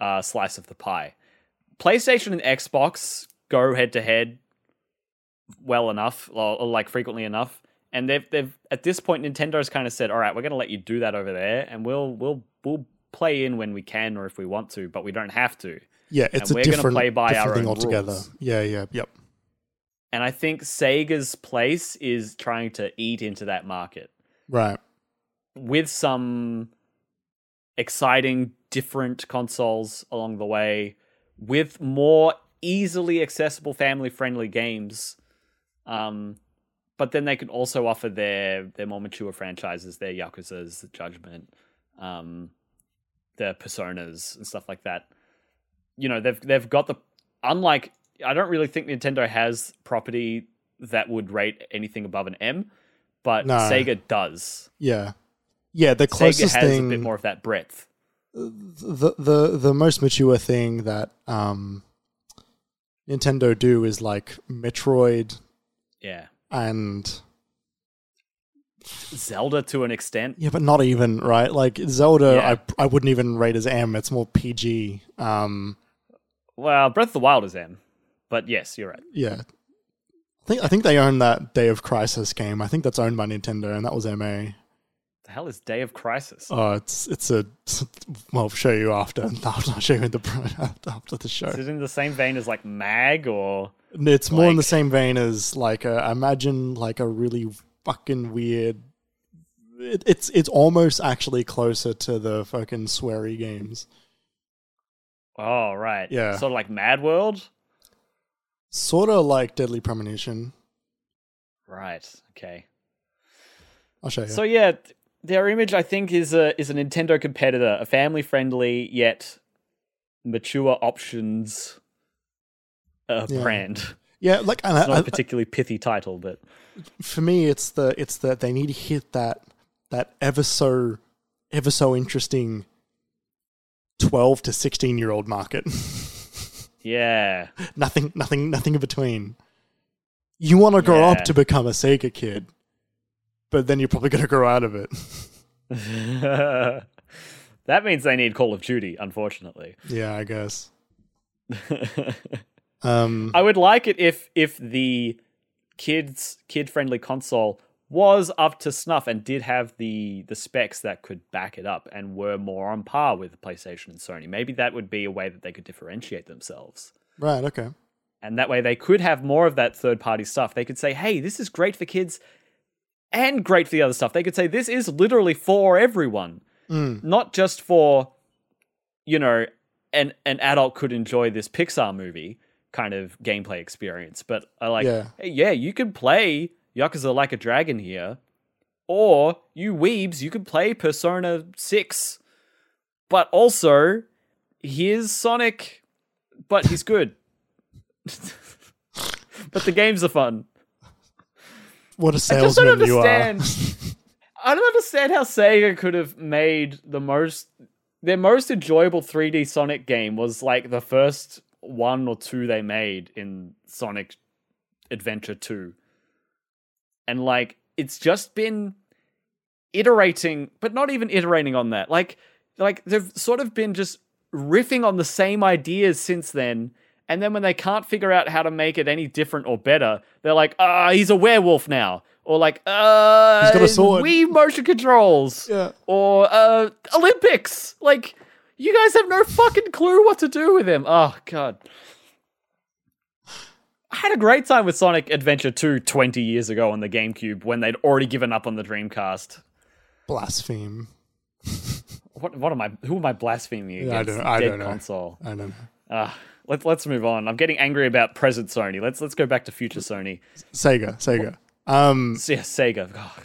uh, slice of the pie. PlayStation and Xbox go head to head well enough, or, or like frequently enough, and they've they've at this point Nintendo's kind of said, "All right, we're going to let you do that over there, and we'll we'll we'll play in when we can And a we're gonna different, play by different our thing own altogether. rules. Yeah, yeah, yep. And I think Sega's place is trying to eat into that market. Right. with some exciting different consoles along the way with more easily accessible family friendly games um but then they can also offer their their more mature franchises their yakuza's judgment um their personas and stuff like that you know they've they've got the unlike i don't really think nintendo has property that would rate anything above an m but No. sega does Yeah. Yeah, the closest Sega has thing a bit more of that breadth. the the the most mature thing that um Nintendo do is like Metroid Yeah. and Zelda to an extent. yeah, but not even right. Like Zelda, Yeah. I I wouldn't even rate as M. It's more PG. Um, Well, Breath of the Wild is M. But yes, you're right. yeah, I think I think they own that Day of Crisis game. I think that's owned by Nintendo, and that was MA. The hell is Day of Crisis? Oh, it's it's a well, I'll show you after. I'll show you in the after the show. Is it in the same vein as like Mag or It's more in the same vein as like uh, a, imagine like a really fucking weird. It, it's it's almost actually closer to the fucking sweary games. Oh right. Yeah. Sort of like Mad World? Sort of like Deadly Premonition. Right. Okay. I'll show you. So yeah, their image I think is a is a Nintendo competitor, a family friendly yet mature options uh, Yeah. brand. yeah, like It's I, not I, a particularly pithy title, but for me, it's the it's that they need to hit that that ever so ever so interesting twelve to sixteen year old market. yeah. nothing, nothing, nothing in between. You want to grow Yeah. up to become a Sega kid, but then you're probably going to grow out of it. that means they need Call of Duty, unfortunately. yeah, I guess. Um, I would like it if if the kids kid friendly console was up to snuff and did have the the specs that could back it up and were more on par with PlayStation and Sony. Maybe that would be a way that they could differentiate themselves. right. Okay. And that way they could have more of that third party stuff. They could say, "Hey, this is great for kids and great for the other stuff." They could say this is literally for everyone Mm, not just for you know an an adult could enjoy this Pixar movie kind of gameplay experience, but I like Yeah. hey, yeah, you can play Yakuza Like a Dragon here, or you weebs, you could play Persona Six, but also here's Sonic, but he's good. but the games are fun. what a I just don't salesman you are. understand. I don't understand how Sega could have made the most their most enjoyable 3D Sonic game was like the first one or two they made in Sonic Adventure 2. And like it's just been iterating, but not even iterating on that. Like like they've sort of been just riffing on the same ideas since then. And then when they can't figure out how to make it any different or better, they're like, ah, he's a werewolf now. Or like, uh, He's got a sword. We motion controls. Yeah. Or uh, Olympics. Like, you guys have no fucking clue what to do with him. Oh god. I had a great time with Sonic Adventure 2 20 years ago on the GameCube when they'd already given up on the Dreamcast. Blaspheme. What what am I who am I blaspheming Yeah, I don't- I Dead don't know. console. I don't know. Ah, let's let's move on. I'm getting angry about present Sony. Let's let's go back to future Sony. Sega. Sega. Um. Yeah, Sega. God.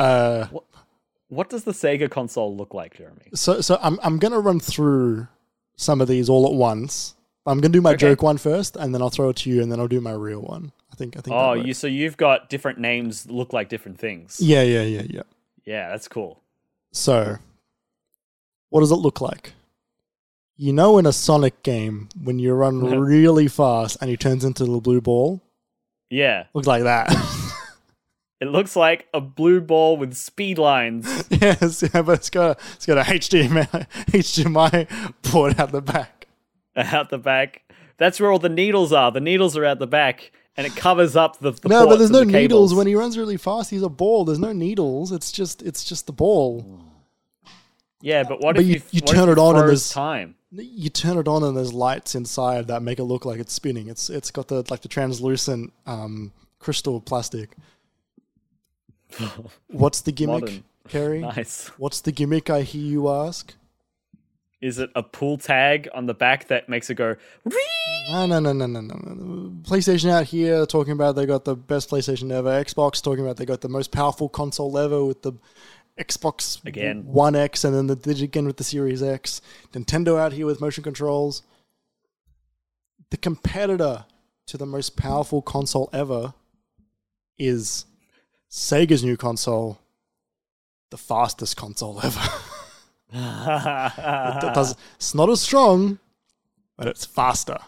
Uh. What does the Sega console look like, Jeremy? So so I'm I'm gonna run through some of these all at once. I'm gonna do my Okay. joke one first, and then I'll throw it to you, and then I'll do my real one. I think I think. Oh, you so you've got different names look like different things. Yeah, yeah, yeah, yeah. Yeah, that's cool. So, what does it look like? You know, in a Sonic game, when you run really fast and he turns into the blue ball, Yeah. looks like that. It looks like a blue ball with speed lines yes, yeah, but it's got a, it's got a HDMI HDMI port out the back. out the back. That's where all the needles are. The needles are out the back, and it covers up the, the No, but there's no the needles when he runs really fast. He's a ball. There's no needles. It's just it's just the ball. Yeah, but what But if you- you, you what if turn it on and there's- time? You turn it on and there's lights inside that make it look like it's spinning. It's it's got the like the translucent um, crystal plastic. What's the gimmick, Modern. Kerry? Nice. What's the gimmick? I hear you ask. Is it a pull tag on the back that makes it go? No, no, no, no, no, no, no. PlayStation out here talking about they got the best PlayStation ever. Xbox talking about they got the most powerful console ever with the Xbox Again. One X, and then the again with the Series X. Nintendo out here with motion controls. The competitor to the most powerful console ever is Sega's new console, the fastest console ever. It does, it's not as strong, but it's faster.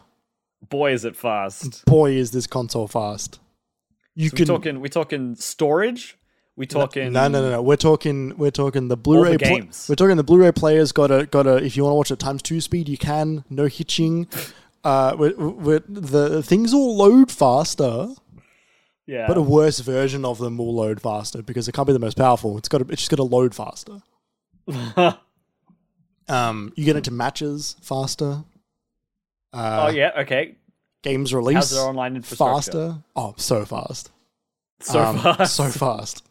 Boy, is it fast. boy is this console fast. You So we can talking. We talking storage. We talking. no, no, no, no. We're talking. We're talking the Blu-ray. pla- games. we're talking the Blu-ray players. Got a got a. If you want to watch it times two speed, you can. No hitching. Uh, we're, we're, the things all load faster, Yeah. but a worse version of them will load faster because it can't be the most powerful. It's got. To, it's just got to load faster. Um, you get into matches faster. Uh, oh yeah. Okay. games release How's their online infrastructure? faster. Oh, so fast. So Um, fast. So fast.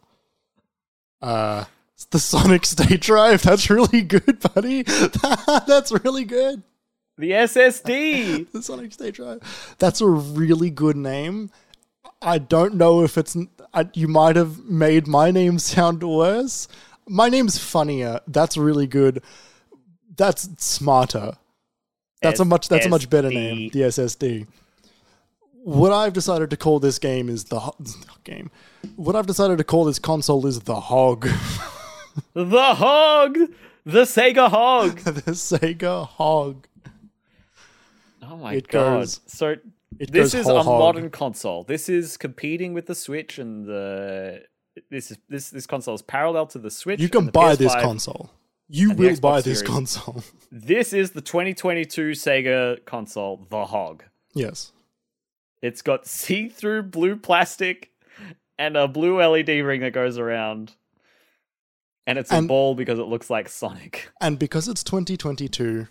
Uh, it's the Sonic State Drive. That's really good, buddy. That's really good. The SSD. The Sonic State Drive. That's a really good name. I don't know if it's. I, you might have made my name sound worse. My name's funnier. That's really good. That's smarter. That's a much. That's a much better name. The SSD. What I've decided to call this game is the ho- game. What I've decided to call this console is the Hog. the hog. The Sega hog. the Sega Hog. Oh my It god. goes- so this is a hog. modern console. This is competing with the Switch and the this is this this console is parallel to the Switch. You can buy this PS5. console. You will buy this Series. console. This is the 2022 Sega console, the Hog. yes. It's got see-through blue plastic and a blue LED ring that goes around. And it's a And- ball because it looks like Sonic. And because it's 2022,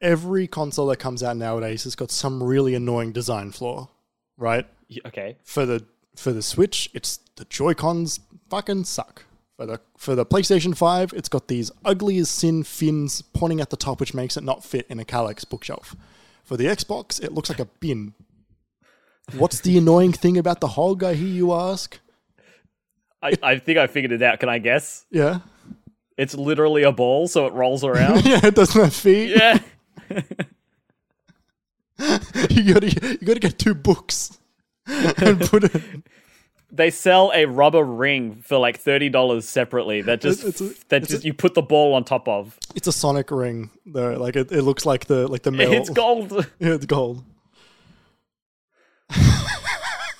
every console that comes out nowadays has got some really annoying design flaw, right? Okay. For the for the Switch, it's the Joy-Cons fucking suck. For the for the PlayStation 5, it's got these ugly as sin fins pointing at the top, which makes it not fit in a Kallax bookshelf. For the Xbox, it looks like a bin. What's the annoying thing about the hog? I hear you ask. I, I think I figured it out. Can I guess? Yeah, It's literally a ball, so it rolls around. yeah, it doesn't have feet. yeah. you gotta you gotta get two books and put it. They sell a rubber ring for like thirty dollars separately. That just It's a- that just a- you put the ball on top of. It's a Sonic ring though. Like it, it looks like the like the metal. It's gold. Yeah, it's gold.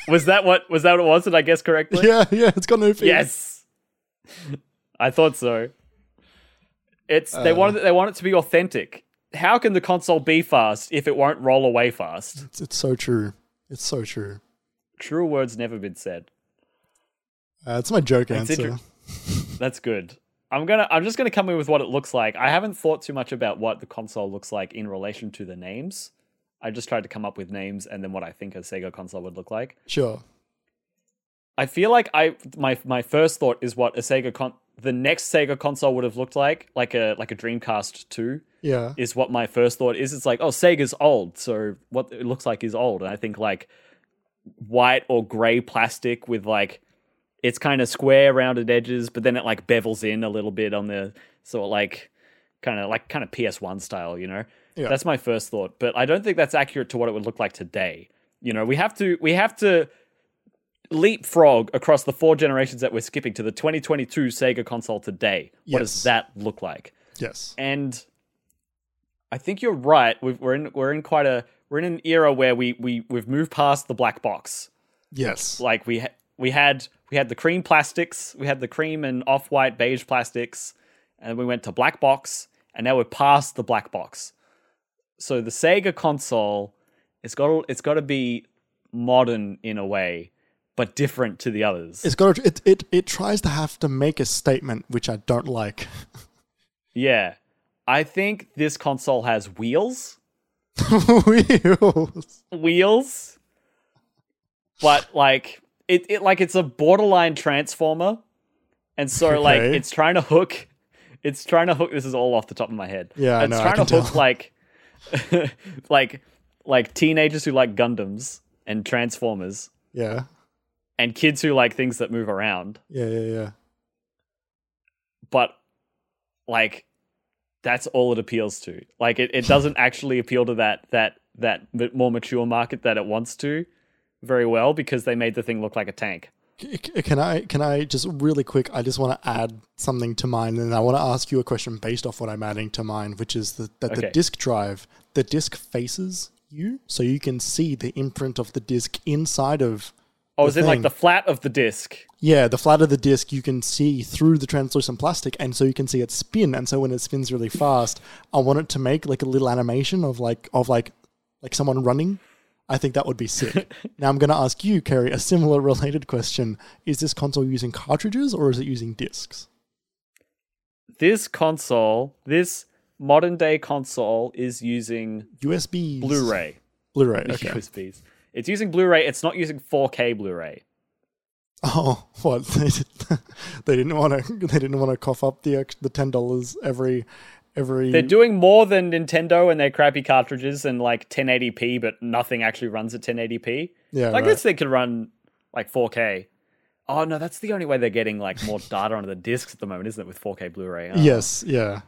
Was that what was that what it was? Did I guess correctly? Yeah, yeah. It's got no feet. Yes. I thought so. It's they Uh. want it, they want it to be authentic. How can the console be fast if it won't roll away fast? It's, it's so true. It's so true. True words never been said. Uh, it's my joke It's answer. inter- That's good. I'm gonna. I'm just gonna come in with what it looks like. I haven't thought too much about what the console looks like in relation to the names. I just tried to come up with names and then what I think a Sega console would look like. Sure. I feel like I my my first thought is what a Sega con the next Sega console would have looked like, like a like a Dreamcast two, Yeah. is what my first thought is. It's like, oh, Sega's old, so what it looks like is old, and I think like white or gray plastic with like it's kind of square rounded edges, but then it like bevels in a little bit on the sort of like kind of like kind of PS1 style, you know. Yeah. That's my first thought, but I don't think that's accurate to what it would look like today. You know, we have to we have to leapfrog across the four generations that we're skipping to the 2022 Sega console today. What does that look like? Yes. And I think you're right. We've, we're in we're in quite a we're in an era where we we we've moved past the black box. Yes. Like we ha- we had we had the cream plastics, we had the cream and off white beige plastics, and we went to black box, and now we're past the black box. So the Sega console, it's got it's got to be modern in a way, but different to the others. It's got to, it, it it tries to have to make a statement which I don't like. yeah, I think this console has wheels. Wheels. wheels, but like it, it like it's a borderline transformer, and so like it's trying to hook, it's trying to hook. This is all off the top of my head. Yeah, I it's know, I trying to hook tell. like, like, like teenagers who like Gundams and Transformers, Yeah. and kids who like things that move around. Yeah. Yeah. Yeah. But like, that's all it appeals to. Like, it, it doesn't actually appeal to that that that more mature market that it wants to very well because they made the thing look like a tank. Can I can I just really quick? I just want to add something to mine, and I want to ask you a question based off what I'm adding to mine, which is the, that the disk drive, the disk faces you, so you can see the imprint of the disk inside of. Oh, is in like the flat of the disc. Yeah, the flat of the disk you can see through the translucent plastic, and so you can see it spin. And so when it spins really fast, I want it to make like a little animation of like of like like someone running. I think that would be sick. now I'm going to ask you, Kerry, a similar related question: Is this console using cartridges or is it using discs? This console, this modern day console, is using USB, Blu-ray. Blu-ray. Okay. USBs. It's using Blu-ray. It's not using 4K Blu-ray. Oh, what they, did, didn't want to. They didn't want to cough up the uh, the ten dollars every every. They're doing more than Nintendo and their crappy cartridges and like 1080p, but nothing actually runs at 1080p. yeah, I right. guess they could run like 4K. Oh no, that's the only way they're getting like more data onto the discs at the moment, isn't it? With 4K Blu-ray. Oh. Yes, yeah.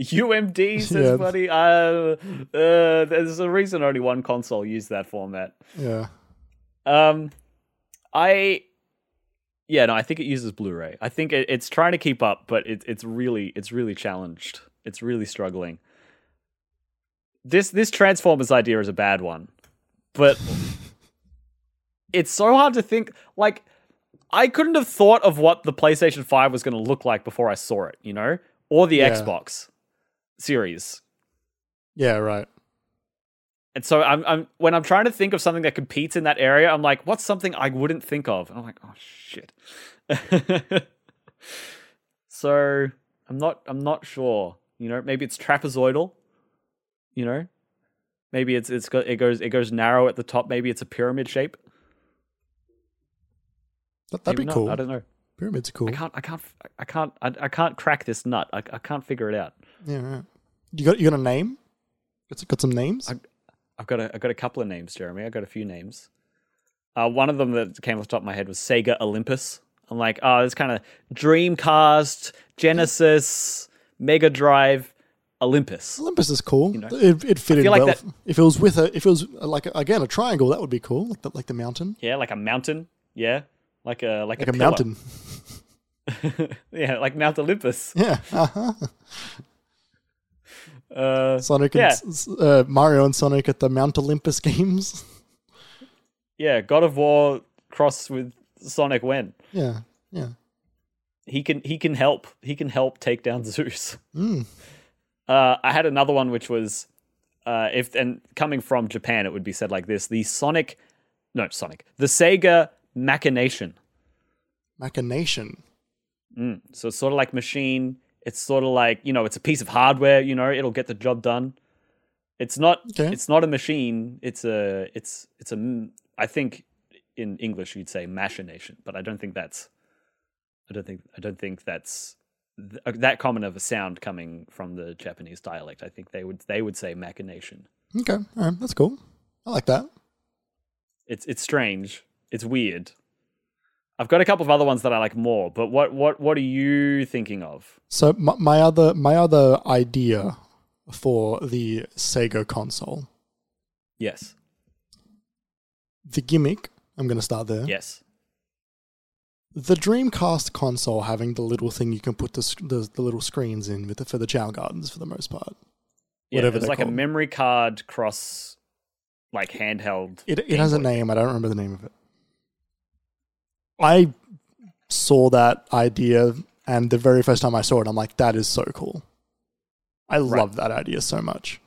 UMD says, Yeah. buddy. Uh, uh, there's a reason only one console used that format. Yeah. Um, I, yeah, no, I think it uses Blu-ray. I think it, it's trying to keep up, but it, it's really, it's really challenged. It's really struggling. This this Transformers idea is a bad one, but it's so hard to think. Like, I couldn't have thought of what the PlayStation Five was going to look like before I saw it. You know, or the Yeah. Xbox series. Yeah, right. And so I'm, I'm when I'm trying to think of something that competes in that area, I'm like, what's something I wouldn't think of? And I'm like, oh shit. so I'm not I'm not sure. You know, maybe it's trapezoidal. You know, maybe it's it's got it goes it goes narrow at the top. Maybe it's a pyramid shape. That, that'd Maybe be not. cool. I don't know. Pyramids are cool. I can't I can't I can't I, I can't crack this nut. I, I can't figure it out. Yeah, right. You got you got a name? Got, got some names? I- I've got a I've got a couple of names, Jeremy. I've got a few names. Uh, one of them that came off the top of my head was Sega Olympus. I'm like, oh, it's kind of Dreamcast, Genesis, Mega Drive, Olympus. Olympus is cool. You know, it it fit in like well. that- If it was with a, if it was like a, again a triangle, that would be cool. Like the, like the mountain, Yeah, like a mountain. Yeah, like a like, like a, a, mountain. yeah, like Mount Olympus. Yeah. Uh-huh. Uh, Sonic Yeah. and uh, Mario and Sonic at the Mount Olympus games. yeah, God of War cross with Sonic when. Yeah, yeah. he can he can help he can help take down Zeus. Mm. Uh, I had another one which was uh, if and coming from Japan, it would be said like this: the Sonic, no Sonic, the Sega machination. Machination. Mm. So it's sort of like machine. It's sort of like you know, it's a piece of hardware. You know, it'll get the job done. It's not. Okay. It's not a machine. It's a. It's. It's a. I think in English you'd say machination, but I don't think that's. I don't think. I don't think that's th- uh, that common of a sound coming from the Japanese dialect. I think they would. They would say machination. Okay, all right, that's cool. I like that. It's. It's strange. It's weird. I've got a couple of other ones that I like more, but what what what are you thinking of? So my, my other my other idea for the Sega console, Yes. the gimmick. I'm going to start there. Yes. The Dreamcast console having the little thing you can put the the, the little screens in with the, for the Chao Gardens for the most part. Yeah, Whatever they're like a memory card cross, like handheld. It it has a name. I don't remember the name of it. I saw that idea, and the very first time I saw it, I'm like, that is so cool. I love that idea so much.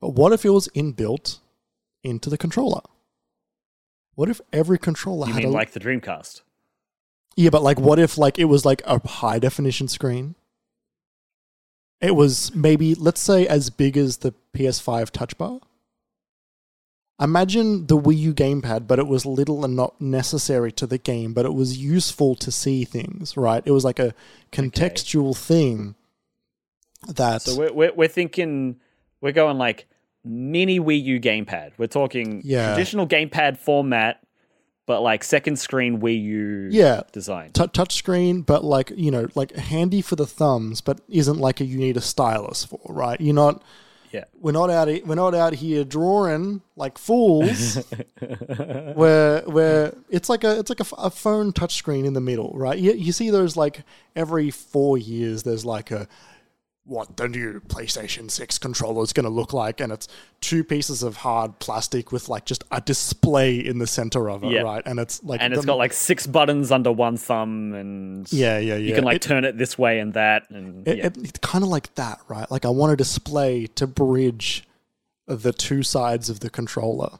But what if it was inbuilt into the controller? What if every controller You had mean a like the Dreamcast? yeah, but like, what if like it was like a high definition screen? It was maybe let's say as big as the PS5 Touch Bar. Imagine the Wii U gamepad, but it was little and not necessary to the game, but it was useful to see things. Right? It was like a contextual thing. That So we're, we're we're thinking we're going like mini Wii U gamepad. We're talking Yeah. traditional gamepad format, but like second screen Wii U yeah, design. t- touch screen, but like you know, like handy for the thumbs, but isn't like a you need a stylus for, right? You're not. Yeah. We're not out. We're not out here drawing like fools. where where it's like a it's like a, a phone touchscreen in the middle, right? You, you see those like every four years. There's like a what the new PlayStation Six controller is going to look like, and it's two pieces of hard plastic with like just a display in the center of it, Yeah. right? And it's like and it's the- got like six buttons under one thumb, and yeah, yeah, yeah. you can like It- turn it this way and that, and It, yeah. it- it's kind of like that, right? Like I want a display to bridge the two sides of the controller,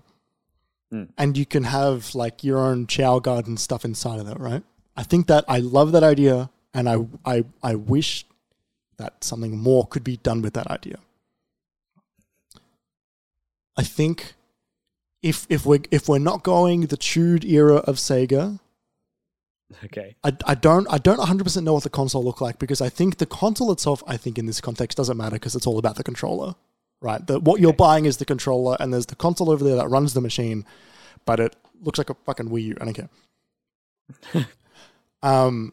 Mm. and you can have like your own Chao Garden stuff inside of that, right? I think that I love that idea, and I I I wish that something more could be done with that idea. I think if if we're if we're not going the 'tude era of Sega, okay, I, I don't I don't 100% know what the console look like because I think the console itself I think in this context doesn't matter because it's all about the controller right? The, what you're buying is the controller and there's the console over there that runs the machine but it looks like a fucking Wii U. I don't care. Um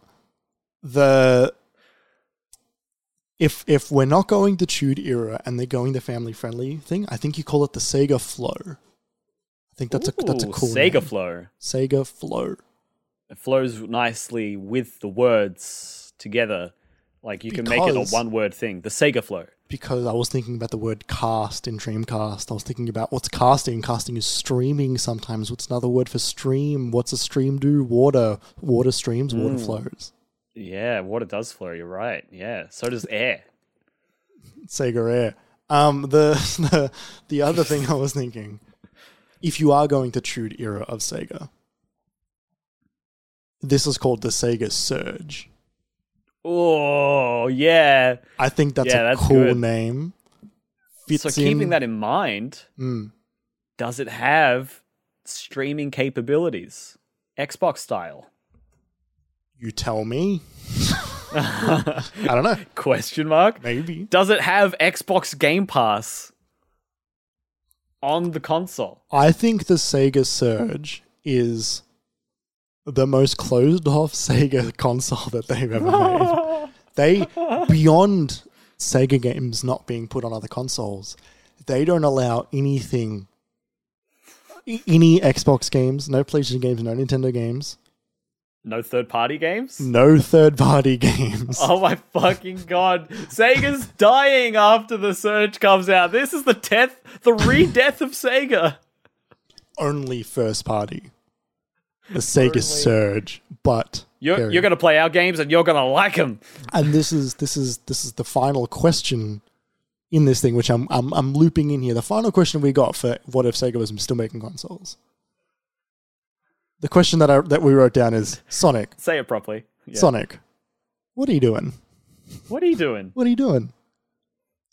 the if if we're not going the 'tude era and they're going the family friendly thing I think you call it the Sega Flow I think that's a that's a cool Sega name. Flow. Sega Flow It flows nicely with the words together. Like you can make it a one word thing. The Sega Flow. because I was thinking about the word cast in Dreamcast. I was thinking about what's casting. Casting is streaming sometimes. What's another word for stream? What's a stream do? Water. Water streams, water Mm. flows. Yeah, water does flow. You're right. Yeah, so does air. Sega Air. Um, the, the the other thing I was thinking, if you are going to 'tude era of Sega, this is called the Sega Surge. Oh yeah. I think that's Yeah, a that's cool good. name. Fits so keeping in- that in mind, Mm. does it have streaming capabilities, Xbox style? You tell me. I don't know. Question mark. Maybe. Does it have Xbox Game Pass on the console? I think the Sega Surge is the most closed off Sega console that they've ever made. they, beyond Sega games not being put on other consoles, they don't allow anything, any Xbox games, no PlayStation games, no Nintendo games, No third party games? no third party games. Oh my fucking god. Sega's dying after the Surge comes out. This is the death, the re-death of Sega. Only first party. The Sega Only- Surge, but You're you're gonna play our games and you're gonna like them. and this is this is this is the final question in this thing, which I'm I'm I'm looping in here. The final question we got for what if Sega was still making consoles. The question that I that we wrote down is Sonic, Say it properly. Yeah. Sonic, what are you doing? What are you doing? What are you doing?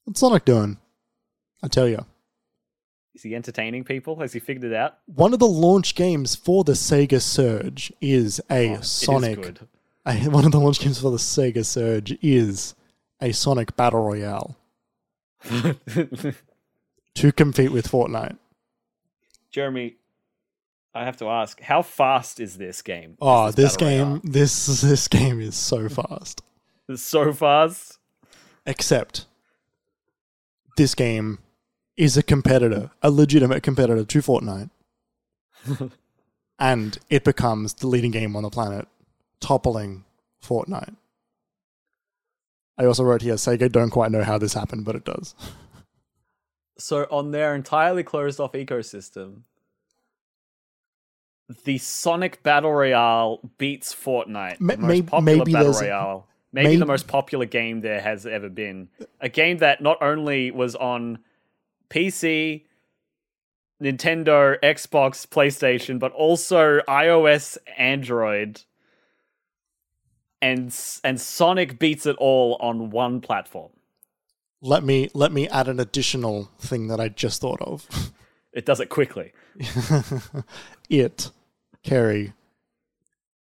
What's Sonic doing? I tell you, Is he entertaining people? Has he figured it out? one of the launch games for the Sega Surge is a Oh, It is Sonic. good. a- one of the launch games for the Sega Surge is a Sonic Battle Royale to compete with Fortnite. Jeremy, I have to ask, how fast is this game? Oh, Is this Battle game, this this game is so fast. It's so fast. Except this game is a competitor, a legitimate competitor to Fortnite. and it becomes the leading game on the planet, toppling Fortnite. I also wrote here Sega don't quite know how this happened, but it does. So on their entirely closed off ecosystem, the Sonic Battle Royale beats Fortnite. Ma- the most may- popular maybe Battle Royale. Maybe may- the most popular game there has ever been. A game that not only was on PC, Nintendo, Xbox, PlayStation, but also iOS, Android. And and Sonic beats it all on one platform. Let me let me add an additional thing that I just thought of. It does it quickly. it, Kerry,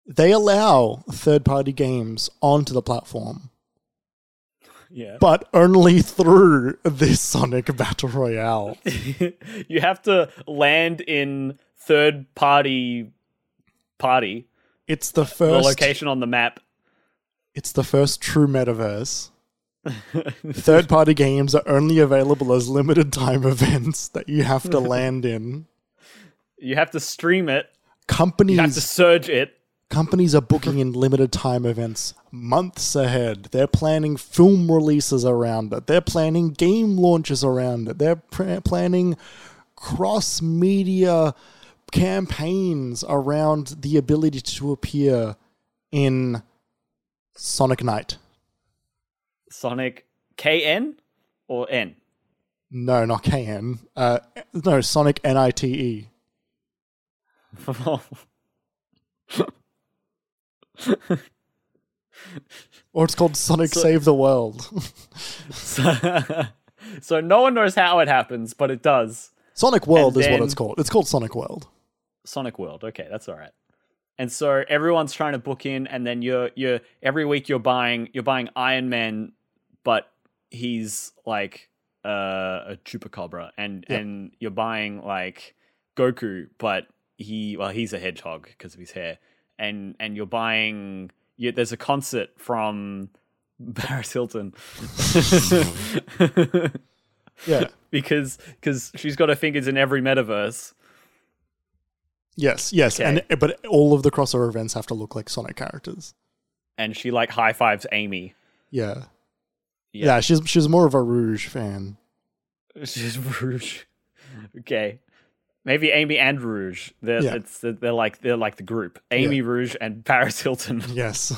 they allow third party games onto the platform, Yeah. but only through this Sonic Battle Royale. you have to land in third party party It's the the first location on the map it's the first true metaverse. Third party games are only available as limited time events that you have to land in. you have to stream it Companies you have to surge it companies are booking in limited time events months ahead. They're planning film releases around it. They're planning game launches around it. They're pr- planning cross media campaigns around the ability to appear in Sonic Nite. sonic kn or n No, not KN. Uh, no, Sonic N I T E. Or it's called Sonic Save the World. so, so no one knows how it happens but it does Sonic World And is what it's called. It's called Sonic World. Sonic World. Okay, that's all right. And so everyone's trying to book in, and then you're you're every week you're buying you're buying Iron Man, but he's like uh, a chupacabra, and Yep. and you're buying like Goku, but he well he's a hedgehog because of his hair, and and you're buying you, there's a concert from Paris Hilton. Yeah. because because she's got her fingers in every metaverse. Yes, yes, Okay. and but all of the crossover events have to look like Sonic characters. and she like high fives Amy. Yeah. Yeah. yeah, She's she's more of a Rouge fan. She's Rouge. Okay, maybe Amy and Rouge. They're Yeah. it's they're like they're like the group. Amy Rouge and Paris Hilton. Yes.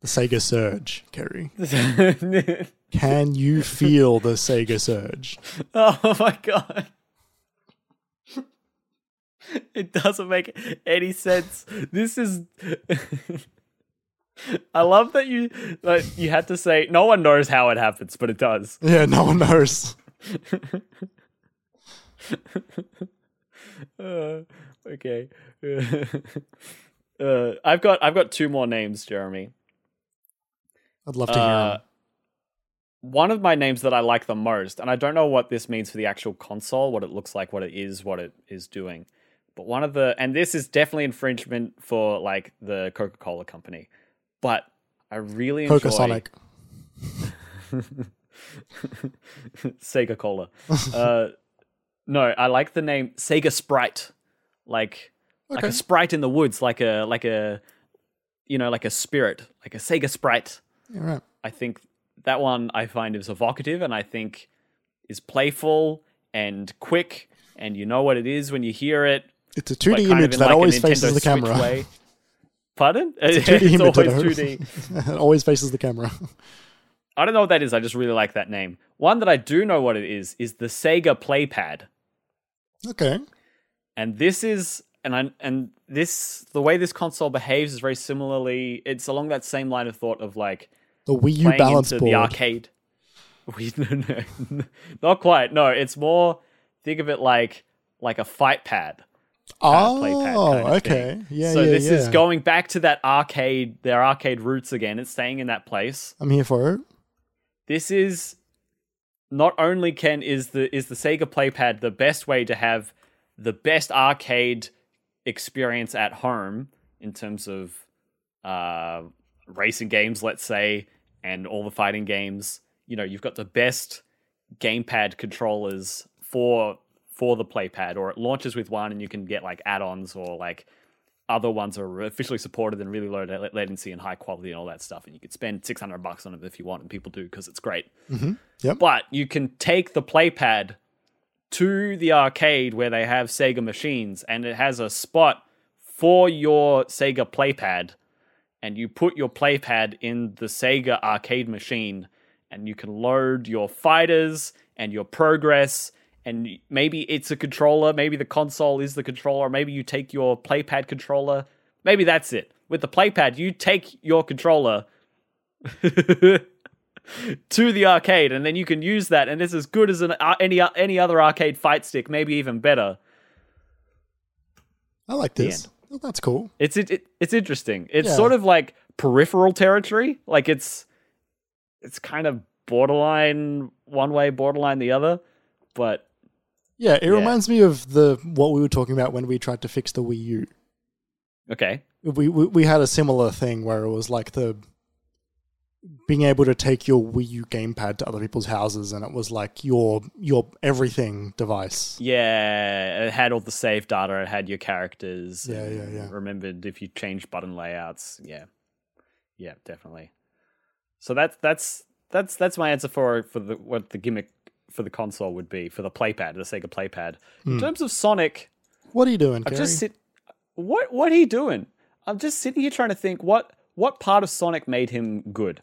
the Sega Surge, Kerry. Can you feel the Sega Surge? oh my god. It doesn't make any sense. This is. I love that you that you had to say no one knows how it happens, but it does. Yeah, no one knows. Uh, okay. uh, I've got I've got two more names, Jeremy. I'd love to hear Uh, 'em. one of my names that I like the most, and I don't know what this means for the actual console, what it looks like, what it is, what it is doing. But one of the, and this is definitely infringement for like the Coca Cola company, but I really enjoy Coca Sonic. Sega Cola. uh, no, I like the name Sega Sprite, like like a sprite in the woods, like a like a you know like a spirit, like a Sega Sprite. Yeah, right. I think that one I find is evocative and I think is playful and quick and you know what it is when you hear it It's a 2D image that like always faces the camera. way. Pardon? It's a 2D it's image. always 2D. it always faces the camera. I don't know what that is. I just really like that name. One that I do know what it is is the Sega PlayPad. Okay. and this is and I, and this the way this console behaves is very similarly it's along that same line of thought of like The Wii U balance board. the arcade we, no, no, not quite no it's more think of it like like a fight pad uh, oh, playpad kind of okay. thing. Yeah, so yeah, this is going back to that arcade their arcade roots again it's staying in that place I'm here for it. This is not only can is the is the Sega PlayPad the best way to have the best arcade experience at home in terms of uh, racing games, let's say, and all the fighting games. You know, you've got the best gamepad controllers for for the PlayPad, or it launches with one, and you can get like add-ons or like other ones are officially supported and really low latency and high quality and all that stuff. And you could spend 600 bucks on it if you want, and people do because it's great. Mm-hmm. Yep. But you can take the PlayPad to the arcade where they have Sega machines, and it has a spot for your Sega PlayPad. And you put your PlayPad in the Sega arcade machine, and you can load your fighters and your progress. And maybe it's a controller, maybe the console is the controller, maybe you take your PlayPad controller. Maybe that's it. With the PlayPad, you take your controller to the arcade, and then you can use that, and it's as good as an, uh, any any other arcade fight stick, maybe even better. I like this. That's cool. It's it, it it's interesting. It's Yeah. sort of like peripheral territory. Like it's it's kind of borderline one way, borderline the other. But Yeah, it Yeah. reminds me of the what we were talking about when we tried to fix the Wii U. okay, We, we we had a similar thing where it was like the being able to take your Wii U gamepad to other people's houses, and it was like your your everything device. yeah, it had all the save data. It had your characters. Yeah, yeah, yeah. Remembered if you changed button layouts. Yeah, yeah, definitely. So that's that's that's that's my answer for for the what the gimmick for the console would be for the PlayPad, the Sega PlayPad. In Hmm. terms of Sonic, What are you doing, I'm Gary? just sit. What what are you doing? I'm just sitting here trying to think what what part of Sonic made him good,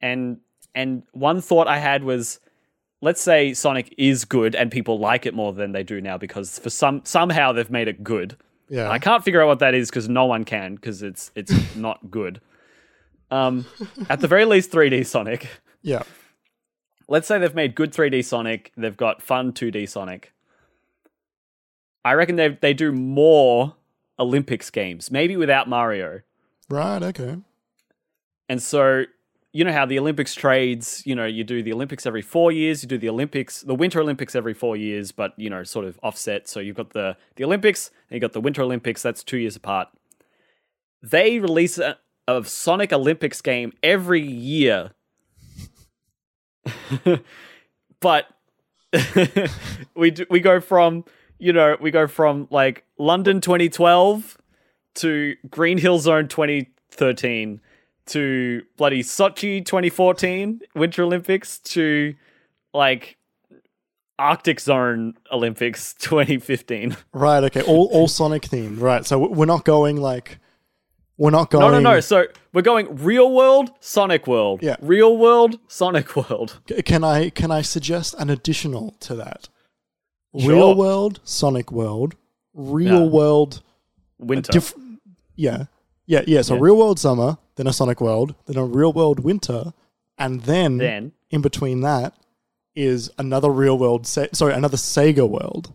and and one thought I had was, let's say Sonic is good and people like it more than they do now because for some somehow they've made it good. yeah, I can't figure out what that is because no one can because it's it's not good. Um, at the very least, 3D Sonic. yeah. Let's say they've made good 3D Sonic. They've got fun 2D Sonic. I reckon they they do more Olympics games, maybe without Mario. Right. Okay. And so, you know how the Olympics trades, you know, you do the Olympics every four years, you do the Olympics, the Winter Olympics every four years, but, you know, sort of offset. So you've got the, the Olympics and you've got the Winter Olympics, that's two years apart. They release a, a Sonic Olympics game every year. but we do, we go from, you know, we go from like London 2012 to Green Hill Zone 2013 to bloody Sochi 2014 Winter Olympics to like Arctic Zone Olympics 2015. Right. Okay. All all Sonic themed. Right. So we're not going like we're not going. no, no. No. So we're going real world, Sonic World. Yeah. Real world, Sonic World. C- Can I can I suggest an additional to that? Sure. Real world, Sonic World, real Yeah. world, Winter. diff- yeah, yeah, yeah. So real world summer, then a Sonic World, then a real world winter, and then, then in between that is another real world. Se- sorry, another Sega World.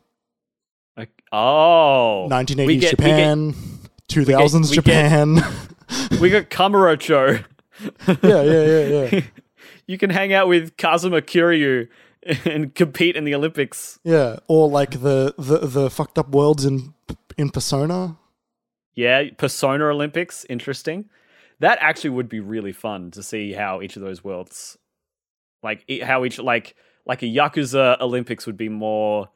like, oh, 1980s we get, Japan, 2000s we get- Japan. We get, we get Kamurocho. yeah, yeah, yeah, yeah. you can hang out with Kazuma Kiryu and compete in the Olympics. Yeah, or like the the the fucked up worlds in in Persona. Yeah, Persona Olympics, interesting. That actually would be really fun to see how each of those worlds, like how each like like a Yakuza Olympics would be more.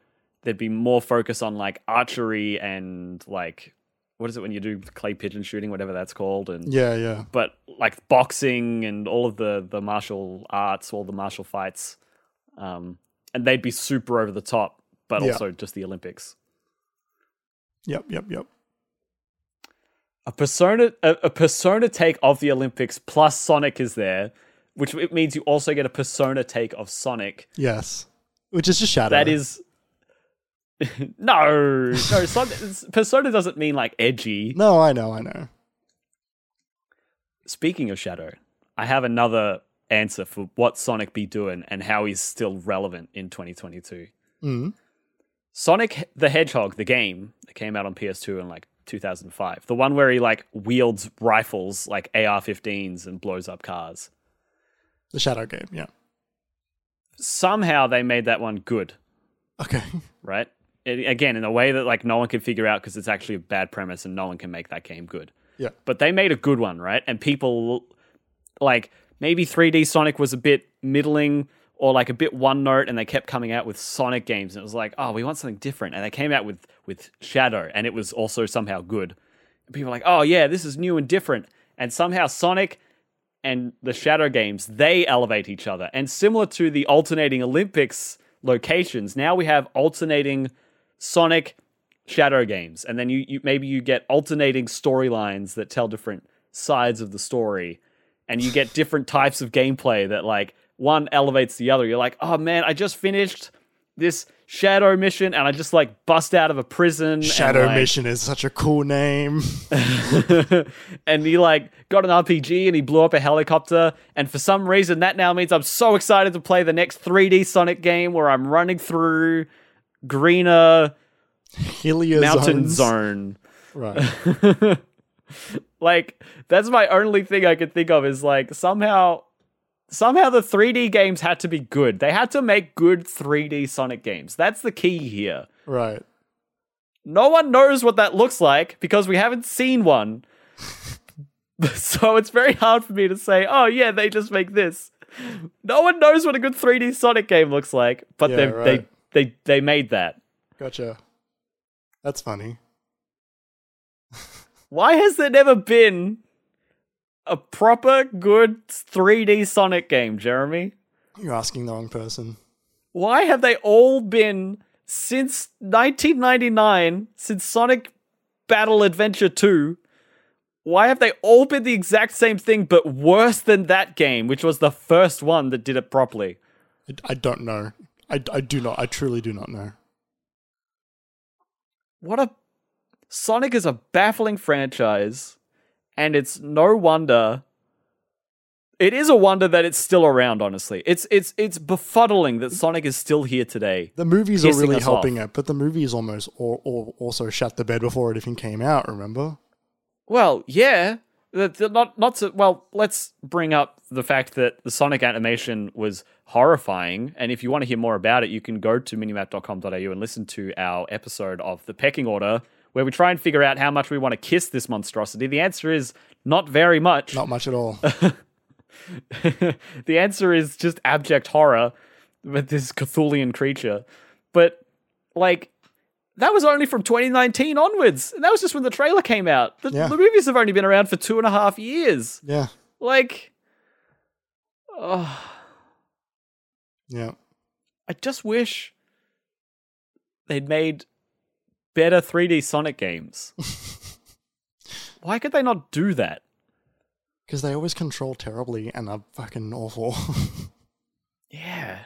There'd be more focus on like archery and like what is it when you do clay pigeon shooting, whatever that's called, and Yeah, yeah. but like boxing and all of the the martial arts, all the martial fights, um, and they'd be super over the top, but Yeah. also just the Olympics. Yep, yep, yep. A persona a, a persona take of the Olympics plus Sonic is there, which it means you also get a persona take of Sonic. Yes. Which is just Shadow. That is no, no. Persona doesn't mean like edgy. No, I know, I know. Speaking of Shadow, I have another answer for what Sonic be doing and how he's still relevant in 2022. Mm. Sonic the Hedgehog, the game that came out on PS2 in like 2005, the one where he like wields rifles like AR-15s and blows up cars. The Shadow game, yeah. Somehow they made that one good, Okay. right? It, again, in a way that like no one can figure out because it's actually a bad premise and no one can make that game good. Yeah. But they made a good one, right? And people like maybe 3D Sonic was a bit middling or like a bit one note and they kept coming out with Sonic games and it was like, "Oh, we want something different." And they came out with with Shadow and it was also somehow good. And people were like, "Oh, yeah, this is new and different." And somehow Sonic and the Shadow games, they elevate each other. And similar to the alternating Olympics locations, now we have alternating Sonic Shadow games. And then you, you maybe you get alternating storylines that tell different sides of the story. And you get different types of gameplay that like one elevates the other. You're like, oh man, I just finished this shadow mission and I just like bust out of a prison. Shadow and, like, Mission is such a cool name. and he like got an RPG and he blew up a helicopter. And for some reason, that now means I'm so excited to play the next 3D Sonic game where I'm running through greener Helia mountain zones. zone. Right. Like that's my only thing I could think of is like somehow somehow the 3D games had to be good. They had to make good 3D Sonic games. That's the key here. Right. No one knows what that looks like because we haven't seen one. so it's very hard for me to say, "Oh yeah, they just make this." No one knows what a good 3D Sonic game looks like, but Yeah, they right. they they they made that. Gotcha. That's funny. Why has there never been a proper good 3D Sonic game, Jeremy? You're asking the wrong person. Why have they all been since 1999, since Sonic Battle Adventure 2? Why have they all been the exact same thing but worse than that game, which was the first one that did it properly? I, I don't know. I, I do not. I truly do not know. What a Sonic is a baffling franchise, and it's no wonder. It is a wonder that it's still around. Honestly, it's it's it's befuddling that Sonic is still here today. The movies are really helping off. it, but the movies almost or, or also shut the bed before it even came out. Remember? Well, yeah, not not to. Well, let's bring up the fact that the Sonic animation was horrifying, and if you want to hear more about it, you can go to minimap.com.au and listen to our episode of the Pecking Order, where we try and figure out how much we want to kiss this monstrosity. The answer is not very much. Not much at all. the answer is just abject horror with this Cthulian creature. But like that was only from 2019 onwards. And that was just when the trailer came out. The, Yeah. the movies have only been around for two and a half years. yeah. Like, oh, Yeah. I just wish they'd made better 3D Sonic games. Why could they not do that? Because they always control terribly and are fucking awful. Yeah.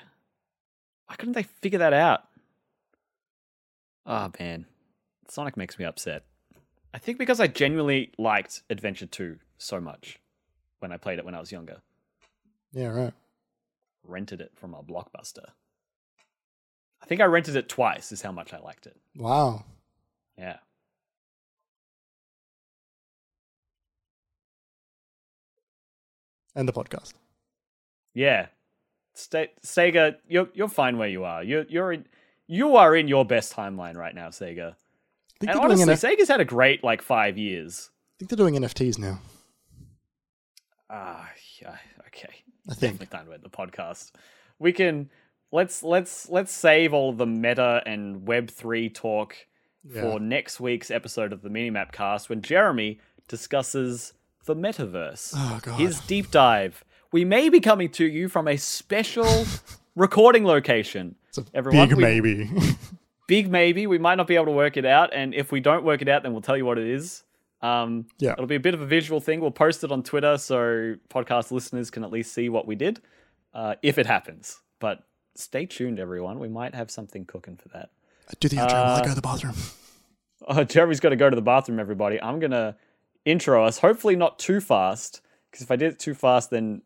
Why couldn't they figure that out? Oh man. Sonic makes me upset. I think because I genuinely liked Adventure 2 so much when I played it when I was younger. yeah, right. Rented it from a blockbuster. I think I rented it twice, is how much I liked it. Wow. Yeah. End the podcast. Yeah. Ste- Sega, you're you're fine where you are. You're you're in you are in your best timeline right now, Sega. Think, And honestly, NF- Sega's had a great like five years. I think they're doing NFTs now. Ah, yeah, okay. I think. Definitely done with the podcast. We can let's let's let's save all of the meta and Web three talk Yeah. for next week's episode of the Minimap Cast when Jeremy discusses the metaverse. Oh, God. His deep dive. We may be coming to you from a special recording location. It's a Everyone, big we- maybe. big maybe. We might not be able to work it out, and if we don't work it out, then we'll tell you what it is. Um, Yeah. it'll be a bit of a visual thing. We'll post it on Twitter so podcast listeners can at least see what we did, uh, if it happens. But stay tuned, everyone. We might have something cooking for that. Do the outro while I go to the bathroom. Oh, Jeremy's got to go to the bathroom, everybody. I'm going to intro us, hopefully not too fast, because if I did it too fast, then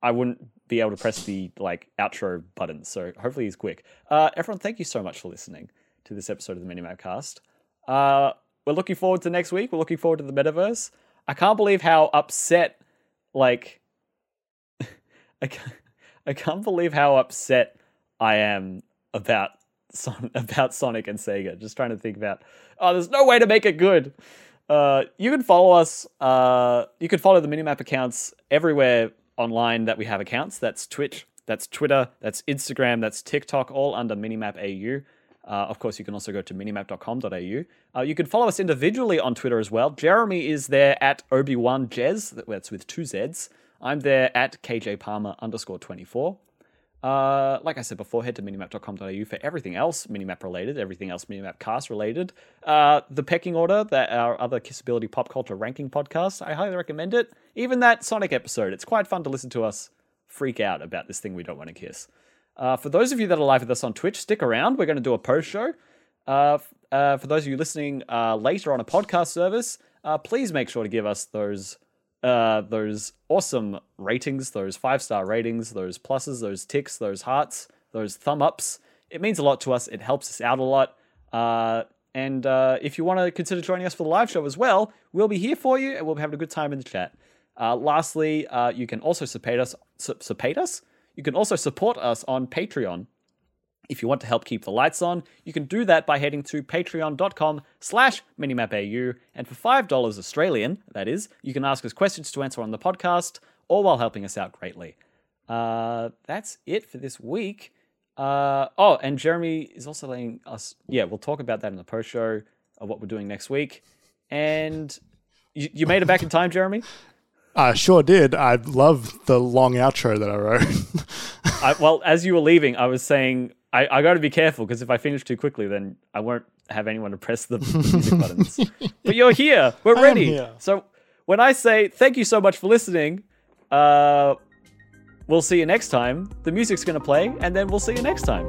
I wouldn't be able to press the like outro button. So hopefully he's quick. Uh, everyone, thank you so much for listening to this episode of the Minimap Cast. Uh, we're looking forward to next week. We're looking forward to the metaverse. I can't believe how upset, like, I can't, I can't believe how upset I am about Son- about Sonic and Sega. Just trying to think about. Oh, there's no way to make it good. Uh, you can follow us. Uh, you can follow the Minimap accounts everywhere online that we have accounts. That's Twitch, that's Twitter, that's Instagram, that's TikTok, all under Minimap AU. Uh, of course, you can also go to minimap.com.au. Uh, you can follow us individually on Twitter as well. Jeremy is there at Obi-Wan Jez, That's with two Zs. I'm there at KJ Palmer underscore 24. Uh, like I said before, head to minimap.com.au for everything else minimap related, everything else minimap cast related. Uh, the pecking order, that our other Kissability pop culture ranking podcast, I highly recommend it. Even that Sonic episode, it's quite fun to listen to us freak out about this thing we don't want to kiss. Uh, for those of you that are live with us on Twitch, stick around. We're going to do a post show. Uh, uh, for those of you listening uh, later on a podcast service, please make sure to give us those uh, those awesome ratings, those five star ratings, those pluses, those ticks, those hearts, those thumb ups. It means a lot to us. It helps us out a lot. Uh, and uh, if you want to consider joining us for the live show as well, we'll be here for you and we'll be having a good time in the chat. Uh, lastly, uh, you can also support us. Support us. You can also support us on Patreon. If you want to help keep the lights on, you can do that by heading to patreon.com slash minimapau. And for $5 Australian, that is, you can ask us questions to answer on the podcast, all while helping us out greatly. Uh, that's it for this week. Uh, oh, and Jeremy is also letting us, yeah, we'll talk about that in the post show of what we're doing next week. And you, you made it back in time, Jeremy? I sure did. I love the long outro that I wrote. I, well, as you were leaving, I was saying I, I got to be careful because if I finish too quickly, then I won't have anyone to press the music buttons. But you're here. We're ready. here. So when I say thank you so much for listening, uh, we'll see you next time. The music's going to play, and then we'll see you next time.